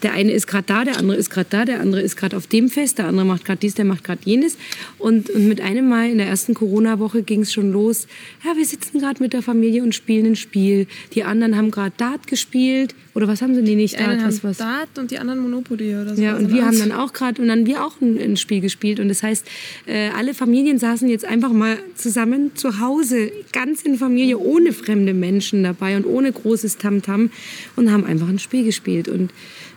[SPEAKER 4] der eine ist gerade da, der andere ist gerade da, der andere ist gerade auf dem Fest, der andere macht gerade dies, der macht gerade jenes. Und, und mit einem Mal in der ersten Corona-Woche ging es schon los. Ja, wir sitzen gerade mit der Familie und spielen ein Spiel. Die anderen haben gerade Dart gespielt. Oder was haben sie denn nicht?
[SPEAKER 6] Die
[SPEAKER 4] Dart, was, was?
[SPEAKER 6] Dart und die anderen Monopoly oder so.
[SPEAKER 4] Ja, und wir haben dann auch gerade, und dann wir auch ein, ein Spiel gespielt. Und das heißt, äh, alle Familien saßen jetzt einfach mal zusammen zu Hause, ganz in Familie, ohne fremde Menschen dabei und ohne großes Tamtam und haben einfach ein Spiel gespielt. Und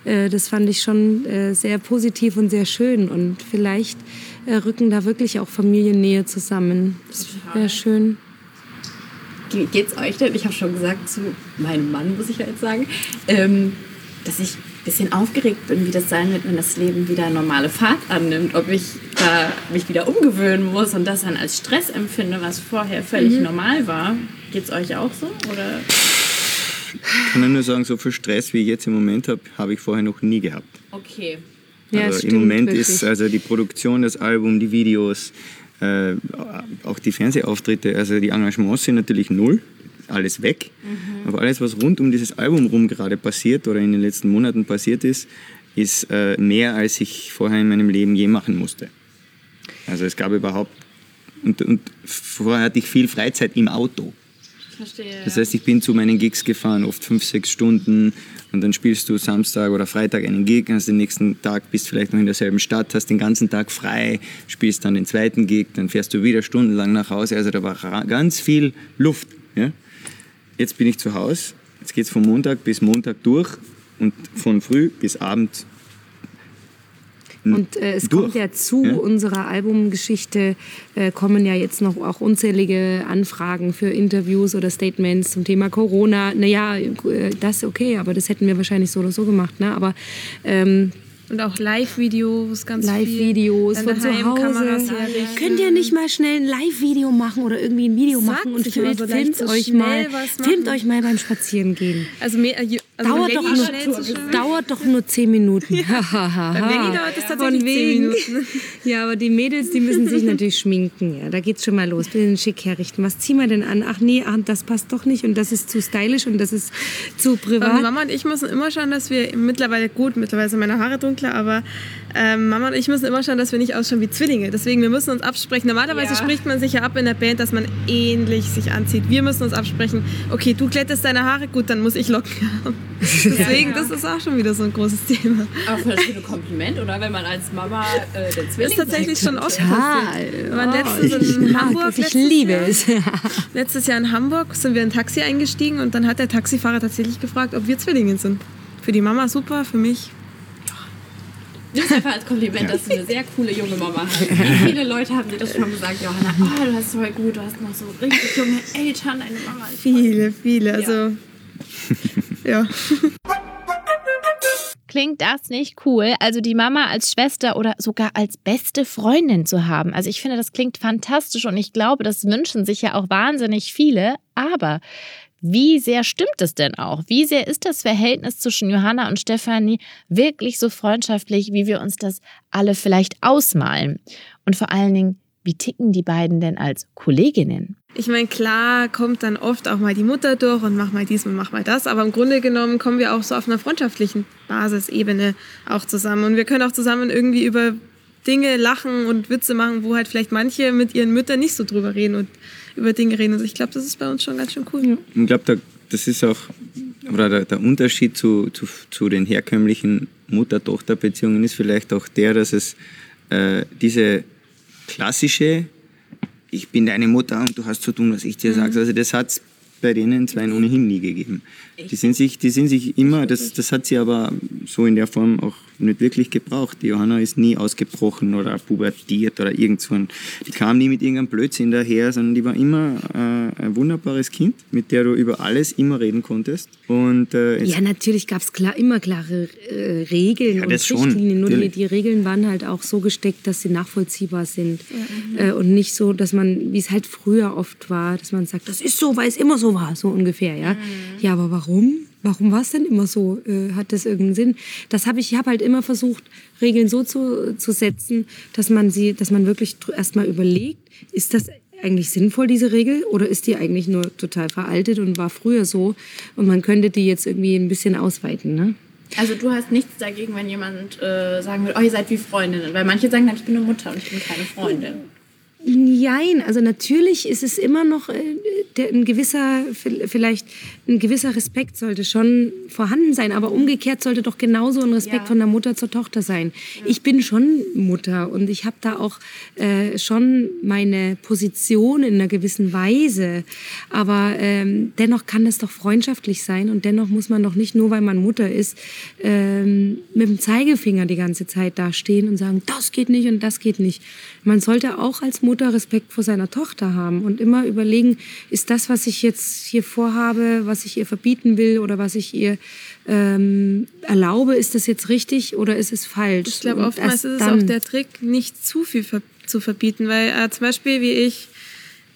[SPEAKER 4] äh, das fand ich schon äh, sehr positiv und sehr schön. Und vielleicht äh, rücken da wirklich auch Familiennähe zusammen. Das wäre schön.
[SPEAKER 5] Geht's euch denn? Ich habe schon gesagt zu meinem Mann, muss ich jetzt sagen, ähm, dass ich ein bisschen aufgeregt bin, wie das sein wird, wenn das Leben wieder normale Fahrt annimmt. Ob ich da mich wieder umgewöhnen muss und das dann als Stress empfinde, was vorher völlig normal war. Geht's euch auch so? Oder?
[SPEAKER 3] Ich kann nur sagen, so viel Stress, wie ich jetzt im Moment habe, habe ich vorher noch nie gehabt.
[SPEAKER 5] Okay.
[SPEAKER 4] Ja,
[SPEAKER 3] Aber
[SPEAKER 4] es
[SPEAKER 3] im
[SPEAKER 4] stimmt
[SPEAKER 3] Moment
[SPEAKER 4] wirklich.
[SPEAKER 3] ist also die Produktion, das Album, die Videos, äh, auch die Fernsehauftritte, also die Engagements sind natürlich null, alles weg.
[SPEAKER 4] Mhm.
[SPEAKER 3] Aber alles, was rund um dieses Album rum gerade passiert oder in den letzten Monaten passiert ist, ist äh, mehr, als ich vorher in meinem Leben je machen musste. Also es gab überhaupt, und, und vorher hatte ich viel Freizeit im Auto.
[SPEAKER 5] Verstehe.
[SPEAKER 3] Das heißt, ich bin zu meinen Gigs gefahren, oft fünf, sechs Stunden und dann spielst du Samstag oder Freitag einen Gig, hast den nächsten Tag, bist vielleicht noch in derselben Stadt, hast den ganzen Tag frei, spielst dann den zweiten Gig, dann fährst du wieder stundenlang nach Hause. Also da war ganz viel Luft. Ja? Jetzt bin ich zu Hause, jetzt geht es von Montag bis Montag durch und von früh bis Abend
[SPEAKER 4] Und äh, es
[SPEAKER 3] durch.
[SPEAKER 4] kommt ja zu
[SPEAKER 3] Ja?
[SPEAKER 4] unserer Albumgeschichte, äh, kommen ja jetzt noch auch unzählige Anfragen für Interviews oder Statements zum Thema Corona. Naja, äh, das okay, aber das hätten wir wahrscheinlich so oder so gemacht. Ne? Aber ähm,
[SPEAKER 6] Und auch Live-Videos, ganz viel.
[SPEAKER 4] Live-Videos von zu Hause. Könnt ihr nicht mal schnell ein Live-Video machen oder irgendwie ein Video
[SPEAKER 6] Sagt
[SPEAKER 4] machen und filmt,
[SPEAKER 6] so
[SPEAKER 4] filmt euch mal,
[SPEAKER 6] was machen.
[SPEAKER 4] filmt euch mal beim Spazierengehen.
[SPEAKER 6] Also, mehr, also
[SPEAKER 4] Dauert doch, nur, dauert doch nur zehn Minuten.
[SPEAKER 6] Beim Veggie dauert das tatsächlich zehn. Minuten.
[SPEAKER 4] Ja, aber die Mädels, die müssen sich natürlich schminken. Ja, da geht's schon mal los. Bitte den Schick herrichten. Was ziehen wir denn an? Ach nee, ach, das passt doch nicht und das ist zu stylisch und das ist zu
[SPEAKER 6] Und
[SPEAKER 4] privat.
[SPEAKER 6] Mama und ich müssen immer schauen, dass wir mittlerweile, gut, mittlerweile sind meine Haare dunkler, aber ähm, Mama und ich müssen immer schauen, dass wir nicht ausschauen wie Zwillinge. Deswegen, wir müssen uns absprechen. Normalerweise
[SPEAKER 5] Ja.
[SPEAKER 6] spricht man sich ja ab in der Band, dass man ähnlich sich anzieht. Wir müssen uns absprechen, okay, du glättest deine Haare, gut, dann muss ich Locken haben. Deswegen, das ist auch schon wieder so ein großes Thema.
[SPEAKER 5] Auch für das schöne Kompliment, oder? Wenn man als Mama äh, den Zwilling
[SPEAKER 6] Ist tatsächlich schon oft
[SPEAKER 4] Total.
[SPEAKER 6] passiert. Wir waren
[SPEAKER 4] Oh,
[SPEAKER 6] letztens in Hamburg.
[SPEAKER 4] ich
[SPEAKER 6] letztes
[SPEAKER 4] liebe
[SPEAKER 6] Jahr.
[SPEAKER 4] es.
[SPEAKER 6] Letztes Jahr in Hamburg sind wir in ein Taxi eingestiegen und dann hat der Taxifahrer tatsächlich gefragt, ob wir Zwillinge sind. Für die Mama super, für mich.
[SPEAKER 5] Nimm es einfach als Kompliment, dass du eine sehr coole junge Mama hast. Wie viele Leute haben dir das schon gesagt, Johanna? Oh, du hast voll gut, du hast noch so richtig junge Eltern, deine Mama voll
[SPEAKER 6] Viele, viele. Also, ja.
[SPEAKER 2] Klingt das nicht cool? Also die Mama als Schwester oder sogar als beste Freundin zu haben. Also ich finde, das klingt fantastisch und ich glaube, das wünschen sich ja auch wahnsinnig viele. Aber wie sehr stimmt es denn auch? Wie sehr ist das Verhältnis zwischen Johanna und Stefanie wirklich so freundschaftlich, wie wir uns das alle vielleicht ausmalen? Und vor allen Dingen, wie ticken die beiden denn als Kolleginnen?
[SPEAKER 6] Ich meine, klar kommt dann oft auch mal die Mutter durch und mach mal dies und mach mal das, aber im Grunde genommen kommen wir auch so auf einer freundschaftlichen Basisebene auch zusammen. Und wir können auch zusammen irgendwie über Dinge lachen und Witze machen, wo halt vielleicht manche mit ihren Müttern nicht so drüber reden und über Dinge reden. Also ich glaube, das ist bei uns schon ganz schön cool.
[SPEAKER 3] Ich glaube, da, das ist auch, oder der, der Unterschied zu, zu, zu den herkömmlichen Mutter-Tochter-Beziehungen ist vielleicht auch der, dass es äh, diese klassische, ich bin deine Mutter und du hast zu tun, was ich dir sage. Also das hat es bei denen zwei ohnehin nie gegeben. Die sind sich, die sind sich immer, das, das hat sie aber so in der Form auch nicht wirklich gebraucht. Die Johanna ist nie ausgebrochen oder pubertiert oder irgend so. Ein, die kam nie mit irgendeinem Blödsinn daher, sondern die war immer äh, ein wunderbares Kind, mit der du über alles immer reden konntest. Und, äh,
[SPEAKER 4] Ja, natürlich gab es klar, immer klare äh, Regeln
[SPEAKER 3] Ja,
[SPEAKER 4] und
[SPEAKER 3] das schon,
[SPEAKER 4] Richtlinien. Nur die, die Regeln waren halt auch so gesteckt, dass sie nachvollziehbar sind. Äh, und nicht so, dass man, wie es halt früher oft war, dass man sagt, das ist so, weil es immer so war, so ungefähr. Ja, ja aber warum? Warum war es denn immer so? Äh, hat das irgendeinen Sinn? Das habe ich, ich habe halt immer versucht, Regeln so zu, zu setzen, dass man sie, dass man wirklich erstmal überlegt, ist das eigentlich sinnvoll, diese Regel? Oder ist die eigentlich nur total veraltet und war früher so? Und man könnte die jetzt irgendwie ein bisschen ausweiten, ne?
[SPEAKER 5] Also du hast nichts dagegen, wenn jemand äh, sagen würde, oh, ihr seid wie Freundinnen. Weil manche sagen dann, ich bin eine Mutter und ich bin keine Freundin.
[SPEAKER 4] Nein, also natürlich ist es immer noch äh, der, ein gewisser, vielleicht ein gewisser Respekt sollte schon vorhanden sein, aber umgekehrt sollte doch genauso ein Respekt
[SPEAKER 5] Ja.
[SPEAKER 4] von der Mutter zur Tochter sein. Ich bin schon Mutter und ich habe da auch äh, schon meine Position in einer gewissen Weise, aber ähm, dennoch kann das doch freundschaftlich sein und dennoch muss man doch nicht nur, weil man Mutter ist, ähm, mit dem Zeigefinger die ganze Zeit dastehen und sagen, das geht nicht und das geht nicht. Man sollte auch als Mutter Respekt vor seiner Tochter haben und immer überlegen, ist das, was ich jetzt hier vorhabe, was ich ihr verbieten will oder was ich ihr ähm, erlaube, ist das jetzt richtig oder ist es falsch?
[SPEAKER 6] Ich glaube, oftmals ist es auch der Trick, nicht zu viel ver zu verbieten, weil äh, zum Beispiel wie ich,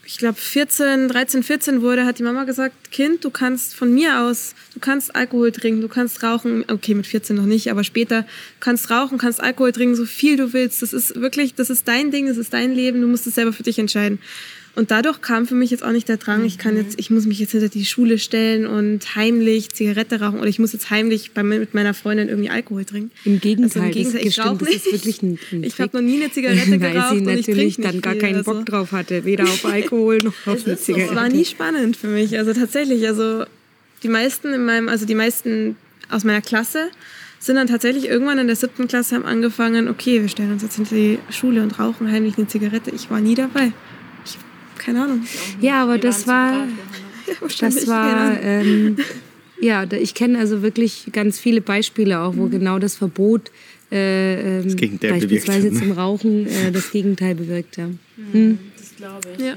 [SPEAKER 6] ich glaube 14, 13, 14 wurde, hat die Mama gesagt, Kind, du kannst von mir aus, du kannst Alkohol trinken, du kannst rauchen, okay, mit 14 noch nicht, aber später, kannst rauchen, kannst Alkohol trinken, so viel du willst. Das ist wirklich, das ist dein Ding, das ist dein Leben, du musst es selber für dich entscheiden. Und dadurch kam für mich jetzt auch nicht der Drang, ich kann jetzt, ich muss mich jetzt hinter die Schule stellen und heimlich Zigarette rauchen oder ich muss jetzt heimlich bei, mit meiner Freundin irgendwie Alkohol trinken.
[SPEAKER 4] Im Gegenteil,
[SPEAKER 6] Also im Gegenteil,
[SPEAKER 4] das,
[SPEAKER 6] ich
[SPEAKER 4] stimmt,
[SPEAKER 6] rauch
[SPEAKER 4] das ist
[SPEAKER 6] nicht.
[SPEAKER 4] wirklich ein, ein
[SPEAKER 6] Ich habe noch nie eine Zigarette
[SPEAKER 4] weil
[SPEAKER 6] geraucht
[SPEAKER 4] sie natürlich dann
[SPEAKER 6] nicht
[SPEAKER 4] gar
[SPEAKER 6] viel,
[SPEAKER 4] keinen
[SPEAKER 6] also.
[SPEAKER 4] Bock drauf hatte, weder auf Alkohol noch auf eine
[SPEAKER 6] Es
[SPEAKER 4] Zigarette.
[SPEAKER 6] war nie spannend für mich. Also tatsächlich, also die meisten in meinem, also die meisten aus meiner Klasse sind dann tatsächlich irgendwann in der siebten Klasse haben angefangen, okay, wir stellen uns jetzt hinter die Schule und rauchen heimlich eine Zigarette. Ich war nie dabei. Keine Ahnung.
[SPEAKER 4] Ja, aber das war, das war, ähm, ja, da- ich kenne also wirklich ganz viele Beispiele auch, wo genau das Verbot äh, ähm,
[SPEAKER 3] bewirkt
[SPEAKER 4] beispielsweise
[SPEAKER 3] ne?
[SPEAKER 4] zum Rauchen äh, das Gegenteil bewirkt hat.
[SPEAKER 5] Das glaube ich,
[SPEAKER 6] Ja.
[SPEAKER 5] ja.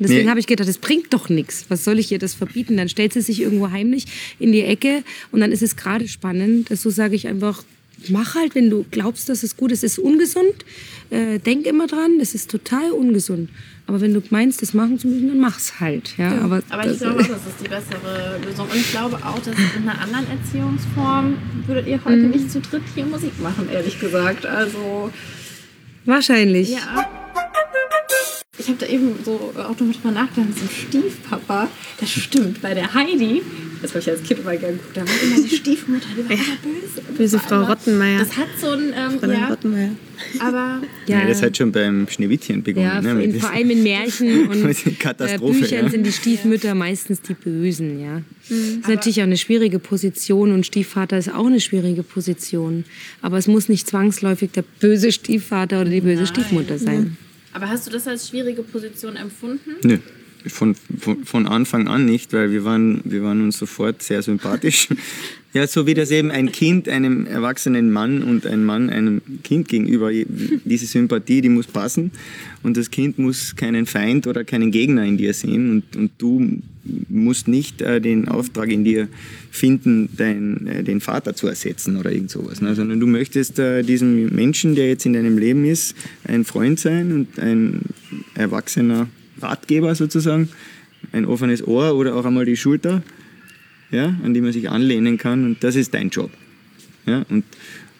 [SPEAKER 4] Deswegen
[SPEAKER 3] Nee.
[SPEAKER 4] habe ich gedacht, das bringt doch nichts. Was soll ich ihr das verbieten? Dann stellt sie sich irgendwo heimlich in die Ecke und dann ist es gerade spannend. So sage ich einfach, mach halt, wenn du glaubst, dass es gut ist. Es ist ungesund. Äh, denk immer dran, das ist total ungesund. Aber wenn du meinst, das machen zu müssen, dann mach's halt. Ja, aber
[SPEAKER 5] Aber
[SPEAKER 4] das,
[SPEAKER 5] ich glaube auch, das ist die bessere Lösung. Und ich glaube auch, dass in einer anderen Erziehungsform würdet ihr heute nicht zu dritt hier Musik machen, ehrlich gesagt. Also,
[SPEAKER 4] wahrscheinlich.
[SPEAKER 5] ja. Ich habe da eben so auch drüber nachgedacht, so ein Stiefpapa, das stimmt, bei der Heidi, das habe ich als Kind immer gerne geguckt, da war immer die Stiefmutter, die war immer böse.
[SPEAKER 6] Böse Frau
[SPEAKER 5] immer-
[SPEAKER 6] Rottenmeier.
[SPEAKER 5] Das hat so ein, ähm,
[SPEAKER 6] Fräulein
[SPEAKER 5] ja,
[SPEAKER 6] Rottenmeier.
[SPEAKER 5] aber
[SPEAKER 3] Ja. das hat schon beim Schneewittchen begonnen.
[SPEAKER 4] Ja,
[SPEAKER 3] ne,
[SPEAKER 4] vor allem in Märchen und äh,
[SPEAKER 3] Katastrophe,
[SPEAKER 4] Büchern
[SPEAKER 3] ja.
[SPEAKER 4] sind die Stiefmütter meistens die Bösen, ja. Das ist natürlich auch eine schwierige Position und Stiefvater ist auch eine schwierige Position. Aber es muss nicht zwangsläufig der böse Stiefvater oder die böse Stiefmutter sein.
[SPEAKER 5] Aber hast du das als schwierige Position empfunden?
[SPEAKER 3] Nö, von, von, von Anfang an nicht, weil wir waren, wir waren uns sofort sehr sympathisch. Ja, so wie das eben ein Kind einem erwachsenen Mann und ein Mann einem Kind gegenüber, diese Sympathie, die muss passen und das Kind muss keinen Feind oder keinen Gegner in dir sehen und, und du musst nicht äh, den Auftrag in dir finden, dein, äh, den Vater zu ersetzen oder irgend sowas, ne? sondern du möchtest äh, diesem Menschen, der jetzt in deinem Leben ist, ein Freund sein und ein erwachsener Ratgeber sozusagen, ein offenes Ohr oder auch einmal die Schulter, ja, an die man sich anlehnen kann und das ist dein Job. Ja, und,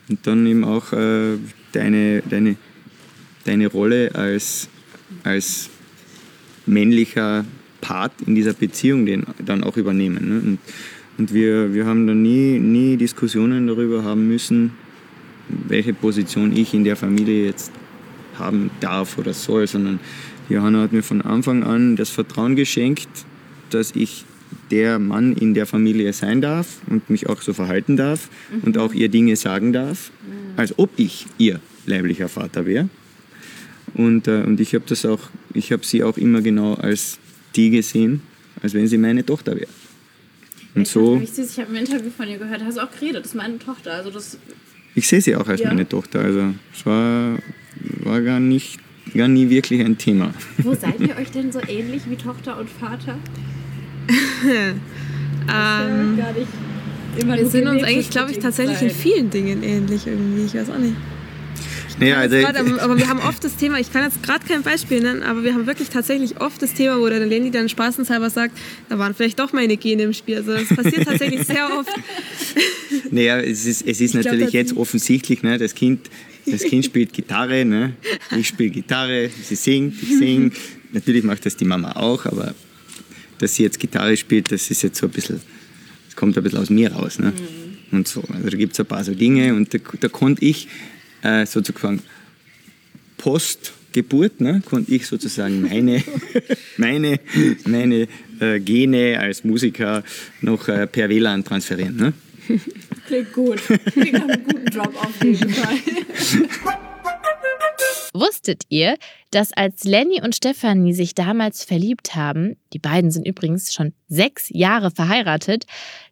[SPEAKER 3] und dann eben auch äh, deine, deine, deine Rolle als, als männlicher Part in dieser Beziehung den dann auch übernehmen. Ne? Und, und wir, wir haben dann nie, nie Diskussionen darüber haben müssen, welche Position ich in der Familie jetzt haben darf oder soll, sondern Johanna hat mir von Anfang an das Vertrauen geschenkt, dass ich der Mann in der Familie sein darf und mich auch so verhalten darf und auch ihr Dinge sagen darf, als ob ich ihr leiblicher Vater wäre. Und, äh, und ich habe das auch, ich habe sie auch immer genau als die gesehen, als wenn sie meine Tochter wäre. Und
[SPEAKER 5] Ich
[SPEAKER 3] so,
[SPEAKER 5] süß, ich habe ein Interview von ihr gehört, hast du auch geredet, das ist meine Tochter. Also das,
[SPEAKER 3] ich sehe sie auch als
[SPEAKER 5] Ja.
[SPEAKER 3] meine Tochter. Also es war, war gar nicht, gar nie wirklich ein Thema.
[SPEAKER 5] wo seid ihr euch denn so ähnlich wie Tochter und Vater?
[SPEAKER 6] Ähm,
[SPEAKER 5] Gar nicht. Immer
[SPEAKER 6] wir sind uns eigentlich, glaube ich, tatsächlich in
[SPEAKER 5] sein.
[SPEAKER 6] vielen Dingen ähnlich irgendwie. Ich weiß auch nicht.
[SPEAKER 3] Naja, also,
[SPEAKER 6] grad, aber, aber wir haben oft das Thema, ich kann jetzt gerade kein Beispiel nennen, aber wir haben wirklich tatsächlich oft das Thema, wo der Lenny dann spaßenshalber sagt, da waren vielleicht doch meine Gene im Spiel. Also das passiert tatsächlich sehr oft.
[SPEAKER 3] Naja, es ist, es ist
[SPEAKER 6] glaub,
[SPEAKER 3] natürlich
[SPEAKER 6] das-
[SPEAKER 3] jetzt offensichtlich, ne, das, kind, das Kind spielt Gitarre, ne, ich spiele Gitarre, sie singt, ich singe. Natürlich macht das die Mama auch, aber dass sie jetzt Gitarre spielt, das ist jetzt so ein bisschen, das kommt ein bisschen aus mir raus. Ne? Und so. Also da gibt es ein paar so Dinge und da, da konnte ich äh, sozusagen Postgeburt, ne, konnte ich sozusagen meine, meine, meine äh, Gene als Musiker noch äh, per WLAN transferieren. Ne?
[SPEAKER 5] Klingt gut. Klingt nach einem guten Job auf jeden Fall.
[SPEAKER 2] Wusstet ihr, dass als Lenny und Stefanie sich damals verliebt haben, die beiden sind übrigens schon sechs Jahre verheiratet,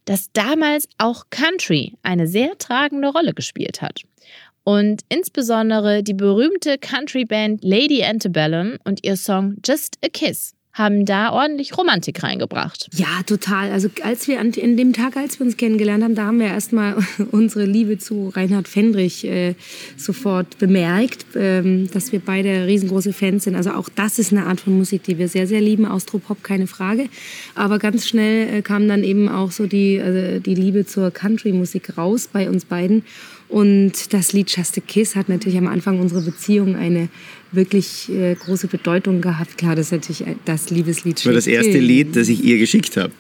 [SPEAKER 2] dass damals auch Country eine sehr tragende Rolle gespielt hat? Und insbesondere die berühmte Country-Band Lady Antebellum und ihr Song Just a Kiss haben da ordentlich Romantik reingebracht.
[SPEAKER 4] Ja, total. Also als wir an, in dem Tag, als wir uns kennengelernt haben, da haben wir erstmal unsere Liebe zu Reinhard Fendrich äh, sofort bemerkt, ähm, dass wir beide riesengroße Fans sind. Also auch das ist eine Art von Musik, die wir sehr, sehr lieben. Austropop, keine Frage. Aber ganz schnell äh, kam dann eben auch so die, also die Liebe zur Country-Musik raus bei uns beiden. Und das Lied Just a Kiss hat natürlich am Anfang unserer Beziehung eine wirklich äh, große Bedeutung gehabt. Klar, das ist natürlich das Liebeslied.
[SPEAKER 3] Das war das erste. Lied, das ich ihr geschickt habe.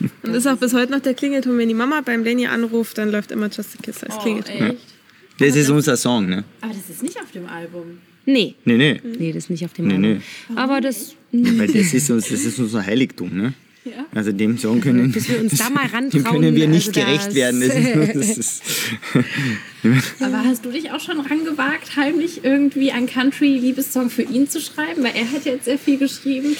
[SPEAKER 6] Und das ist auch bis heute noch der Klingelton. Wenn die Mama beim Lenny anruft, dann läuft immer Just a Kiss als
[SPEAKER 5] Oh,
[SPEAKER 6] Klingelton.
[SPEAKER 5] echt?
[SPEAKER 3] Das ist unser Song, ne?
[SPEAKER 5] Aber das ist nicht auf dem Album.
[SPEAKER 4] Nee,
[SPEAKER 3] Nee, nee.
[SPEAKER 4] nee, das ist nicht auf dem
[SPEAKER 3] Nee,
[SPEAKER 4] Album.
[SPEAKER 3] nee.
[SPEAKER 4] Aber das,
[SPEAKER 3] Weil das ist, uns, das ist unser Heiligtum, ne? Also dem Song können,
[SPEAKER 4] wir uns da mal rantrauen,
[SPEAKER 3] dem können wir nicht
[SPEAKER 4] also
[SPEAKER 3] gerecht werden. Das ist, das ist,
[SPEAKER 5] Aber hast du dich auch schon rangewagt, heimlich irgendwie einen Country-Liebessong für ihn zu schreiben? Weil er hat jetzt sehr viel geschrieben.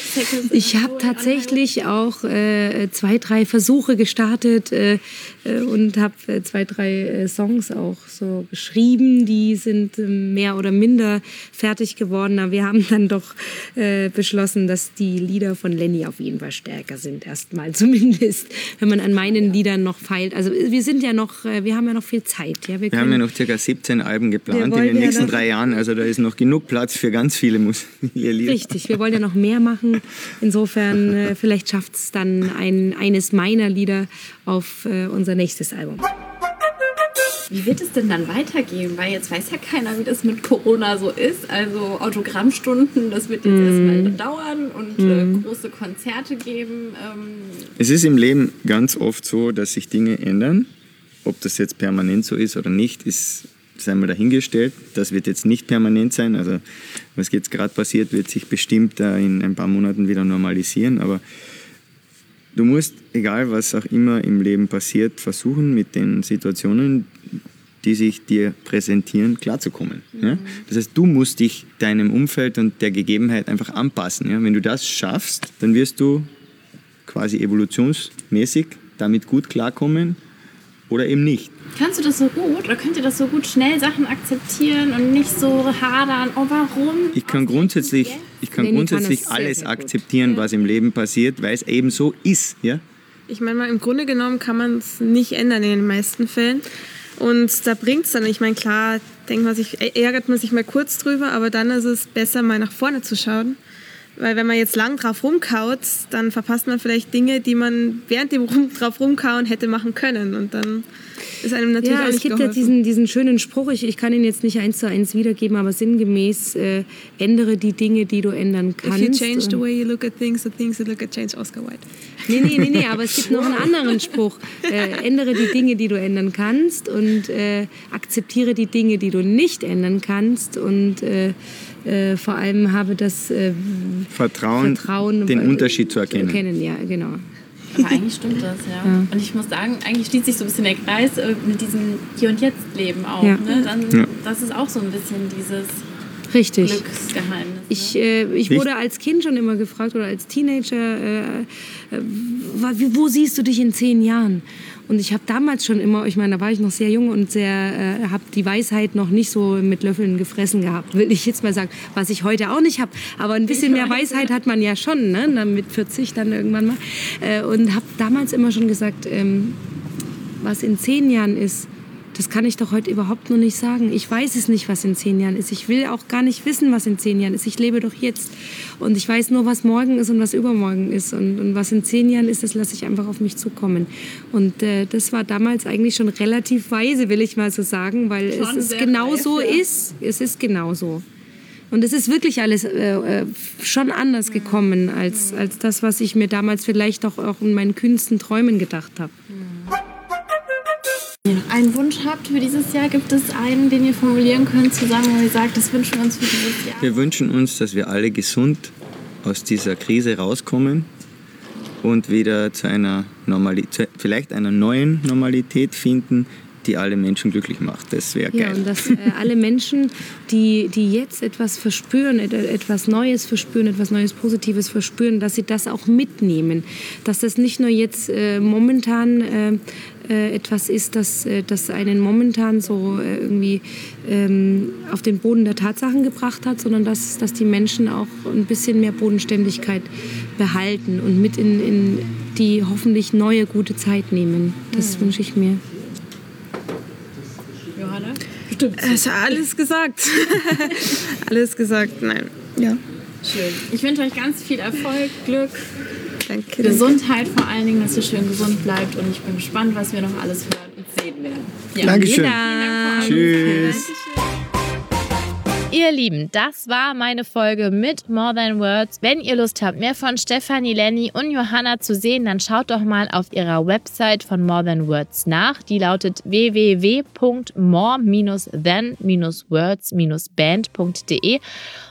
[SPEAKER 4] ich habe tatsächlich auch äh, zwei, drei Versuche gestartet äh, äh, und habe äh, zwei, drei äh, Songs auch so geschrieben. Die sind äh, mehr oder minder fertig geworden. Aber wir haben dann doch äh, beschlossen, dass die Lieder von Lenny auf jeden Fall stärker sind. Erstmal zumindest, wenn man an meinen Liedern noch feilt. Also wir sind ja noch, wir haben ja noch viel Zeit. Ja,
[SPEAKER 3] wir haben ja noch ca. 17 Alben geplant in den
[SPEAKER 4] ja
[SPEAKER 3] nächsten
[SPEAKER 4] noch-
[SPEAKER 3] drei Jahren. Also da ist noch genug Platz für ganz viele Mus- viele Lieder.
[SPEAKER 4] Richtig, wir wollen ja noch mehr machen. Insofern, äh, vielleicht schafft es dann ein, eines meiner Lieder auf äh, unser nächstes Album.
[SPEAKER 5] Wie wird es denn dann weitergehen? Weil jetzt weiß ja keiner, wie das mit Corona so ist. Also Autogrammstunden, das wird jetzt erstmal dauern und äh, große Konzerte geben. Ähm,
[SPEAKER 3] Es ist im Leben ganz oft so, dass sich Dinge ändern. Ob das jetzt permanent so ist oder nicht, ist sei mal dahingestellt. Das wird jetzt nicht permanent sein. Also was jetzt gerade passiert, wird sich bestimmt in ein paar Monaten wieder normalisieren. Aber du musst, egal was auch immer im Leben passiert, versuchen mit den Situationen, die sich dir präsentieren, klarzukommen. Ja? Das heißt, du musst dich deinem Umfeld und der Gegebenheit einfach anpassen. Ja? Wenn du das schaffst, dann wirst du quasi evolutionsmäßig damit gut klarkommen oder eben nicht.
[SPEAKER 5] kannst du das so gut oder könnt ihr das so gut schnell Sachen akzeptieren und nicht so hadern? Oh, warum?
[SPEAKER 3] Ich kann grundsätzlich, ich kann
[SPEAKER 4] kann
[SPEAKER 3] grundsätzlich
[SPEAKER 4] sehr,
[SPEAKER 3] alles
[SPEAKER 4] sehr gut.
[SPEAKER 3] akzeptieren, was im Leben passiert, weil es eben so ist. Ja?
[SPEAKER 6] Ich meine mal, im Grunde genommen kann man es nicht ändern in den meisten Fällen. Und da bringt es dann, ich meine, klar, denkt man sich, ärgert man sich mal kurz drüber, aber dann ist es besser, mal nach vorne zu schauen. Weil wenn man jetzt lang drauf rumkaut, dann verpasst man vielleicht Dinge, die man während dem drauf rumkauen hätte machen können. Und dann ist einem natürlich
[SPEAKER 4] Ja, es gibt ja diesen, diesen schönen Spruch, ich, ich kann ihn jetzt nicht eins zu eins wiedergeben, aber sinngemäß, äh, ändere die Dinge, die du ändern
[SPEAKER 6] If you
[SPEAKER 4] kannst.
[SPEAKER 6] change the way you look at things, the things you look at change Oscar Wilde.
[SPEAKER 4] Nee, nee, nee, nee, aber es gibt noch einen anderen Spruch. Äh, ändere die Dinge, die du ändern kannst und äh, akzeptiere die Dinge, die du nicht ändern kannst und äh, äh, vor allem habe das äh,
[SPEAKER 3] Vertrauen,
[SPEAKER 4] Vertrauen,
[SPEAKER 3] den
[SPEAKER 4] äh,
[SPEAKER 3] Unterschied zu erkennen.
[SPEAKER 4] ja, genau.
[SPEAKER 5] Aber eigentlich stimmt das, ja. Und ich muss sagen, eigentlich schließt sich so ein bisschen der Kreis äh, mit diesem Hier und Jetzt Leben auch.
[SPEAKER 4] Ja.
[SPEAKER 5] Ne? Dann,
[SPEAKER 3] Ja.
[SPEAKER 5] Das ist auch so ein bisschen dieses
[SPEAKER 4] Richtig.
[SPEAKER 5] Glücksgeheimnis.
[SPEAKER 4] Ich, äh, ich
[SPEAKER 3] Ich-
[SPEAKER 4] wurde als Kind schon immer gefragt oder als Teenager, äh, äh, wo siehst du dich in zehn Jahren? Und ich habe damals schon immer, ich meine, da war ich noch sehr jung und sehr, äh, habe die Weisheit noch nicht so mit Löffeln gefressen gehabt, will ich jetzt mal sagen, was ich heute auch nicht habe. Aber ein bisschen mehr Weisheit hat man ja schon, ne? Dann mit 40 dann irgendwann mal. Äh, und habe damals immer schon gesagt, ähm, was in zehn Jahren ist, das kann ich doch heute überhaupt noch nicht sagen. Ich weiß es nicht, was in zehn Jahren ist. Ich will auch gar nicht wissen, was in zehn Jahren ist. Ich lebe doch jetzt. Und ich weiß nur, was morgen ist und was übermorgen ist. Und, und was in zehn Jahren ist, das lasse ich einfach auf mich zukommen. Und äh, das war damals eigentlich schon relativ weise, will ich mal so sagen, weil es ist
[SPEAKER 5] sehr
[SPEAKER 4] genau
[SPEAKER 5] reif,
[SPEAKER 4] so
[SPEAKER 5] ja.
[SPEAKER 4] ist. Es ist genau so. Und es ist wirklich alles äh, äh, schon anders gekommen als, als das, was ich mir damals vielleicht auch, auch in meinen kühnsten Träumen gedacht habe.
[SPEAKER 5] Noch einen Wunsch habt für dieses Jahr, gibt es einen, den ihr formulieren könnt, zusammen, wo ihr sagt, das wünschen wir uns für dieses Jahr?
[SPEAKER 3] Wir wünschen uns, dass wir alle gesund aus dieser Krise rauskommen und wieder zu einer Normalität, vielleicht einer neuen Normalität finden, die alle Menschen glücklich macht. Das wäre
[SPEAKER 4] Ja,
[SPEAKER 3] geil.
[SPEAKER 4] und dass äh, alle Menschen, die, die jetzt etwas verspüren, et- etwas Neues verspüren, etwas Neues Positives verspüren, dass sie das auch mitnehmen. Dass das nicht nur jetzt äh, momentan äh, äh, etwas ist, das, äh, das einen momentan so äh, irgendwie ähm, auf den Boden der Tatsachen gebracht hat, sondern dass, dass die Menschen auch ein bisschen mehr Bodenständigkeit behalten und mit in, in die hoffentlich neue gute Zeit nehmen. Das wünsche ich mir.
[SPEAKER 5] Johanna?
[SPEAKER 6] Es ist alles gesagt. alles gesagt, nein. Ja,
[SPEAKER 5] Schön. Ich wünsche euch ganz viel Erfolg, Glück,
[SPEAKER 6] danke. danke.
[SPEAKER 5] Gesundheit vor allen Dingen, dass ihr schön gesund bleibt und ich bin gespannt, was wir noch alles hören und sehen werden. Ja.
[SPEAKER 3] Dankeschön.
[SPEAKER 4] Jeder.
[SPEAKER 3] Tschüss.
[SPEAKER 2] Ihr Lieben, das war meine Folge mit More Than Words. Wenn ihr Lust habt, mehr von Stefanie, Lenny und Johanna zu sehen, dann schaut doch mal auf ihrer Website von More Than Words nach. Die lautet www.more-than-words-band.de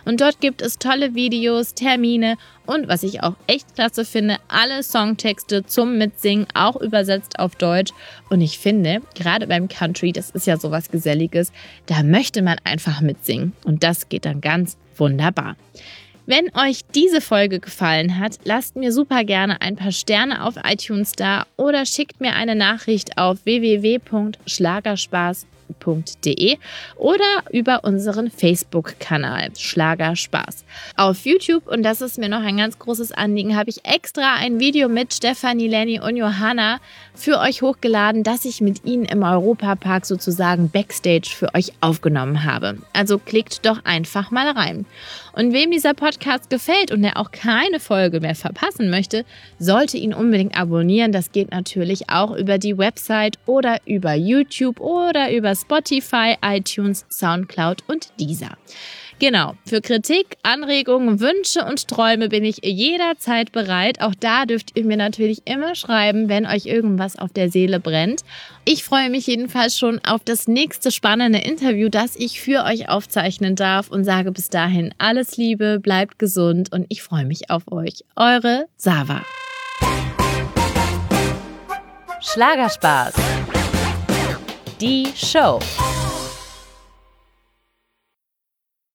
[SPEAKER 2] und dort gibt es tolle Videos, Termine und was ich auch echt klasse finde, alle Songtexte zum Mitsingen, auch übersetzt auf Deutsch. Und ich finde, gerade beim Country, das ist ja sowas Geselliges, da möchte man einfach mitsingen. Und das geht dann ganz wunderbar. Wenn euch diese Folge gefallen hat, lasst mir super gerne ein paar Sterne auf iTunes da oder schickt mir eine Nachricht auf www.schlagerspaß.de oder über unseren Facebook-Kanal Schlagerspaß. Auf YouTube, und das ist mir noch ein ganz großes Anliegen, habe ich extra ein Video mit Stefanie, Lenny und Johanna für euch hochgeladen, das ich mit ihnen im Europapark sozusagen backstage für euch aufgenommen habe. Also klickt doch einfach mal rein. Und wem dieser Podcast gefällt und der auch keine Folge mehr verpassen möchte, sollte ihn unbedingt abonnieren. Das geht natürlich auch über die Website oder über YouTube oder über Spotify, iTunes, Soundcloud und Deezer. Genau, für Kritik, Anregungen, Wünsche und Träume bin ich jederzeit bereit. Auch da dürft ihr mir natürlich immer schreiben, wenn euch irgendwas auf der Seele brennt. Ich freue mich jedenfalls schon auf das nächste spannende Interview, das ich für euch aufzeichnen darf und sage bis dahin alles Liebe, bleibt gesund und ich freue mich auf euch. Eure Sava.
[SPEAKER 1] Schlagerspaß. Die Show.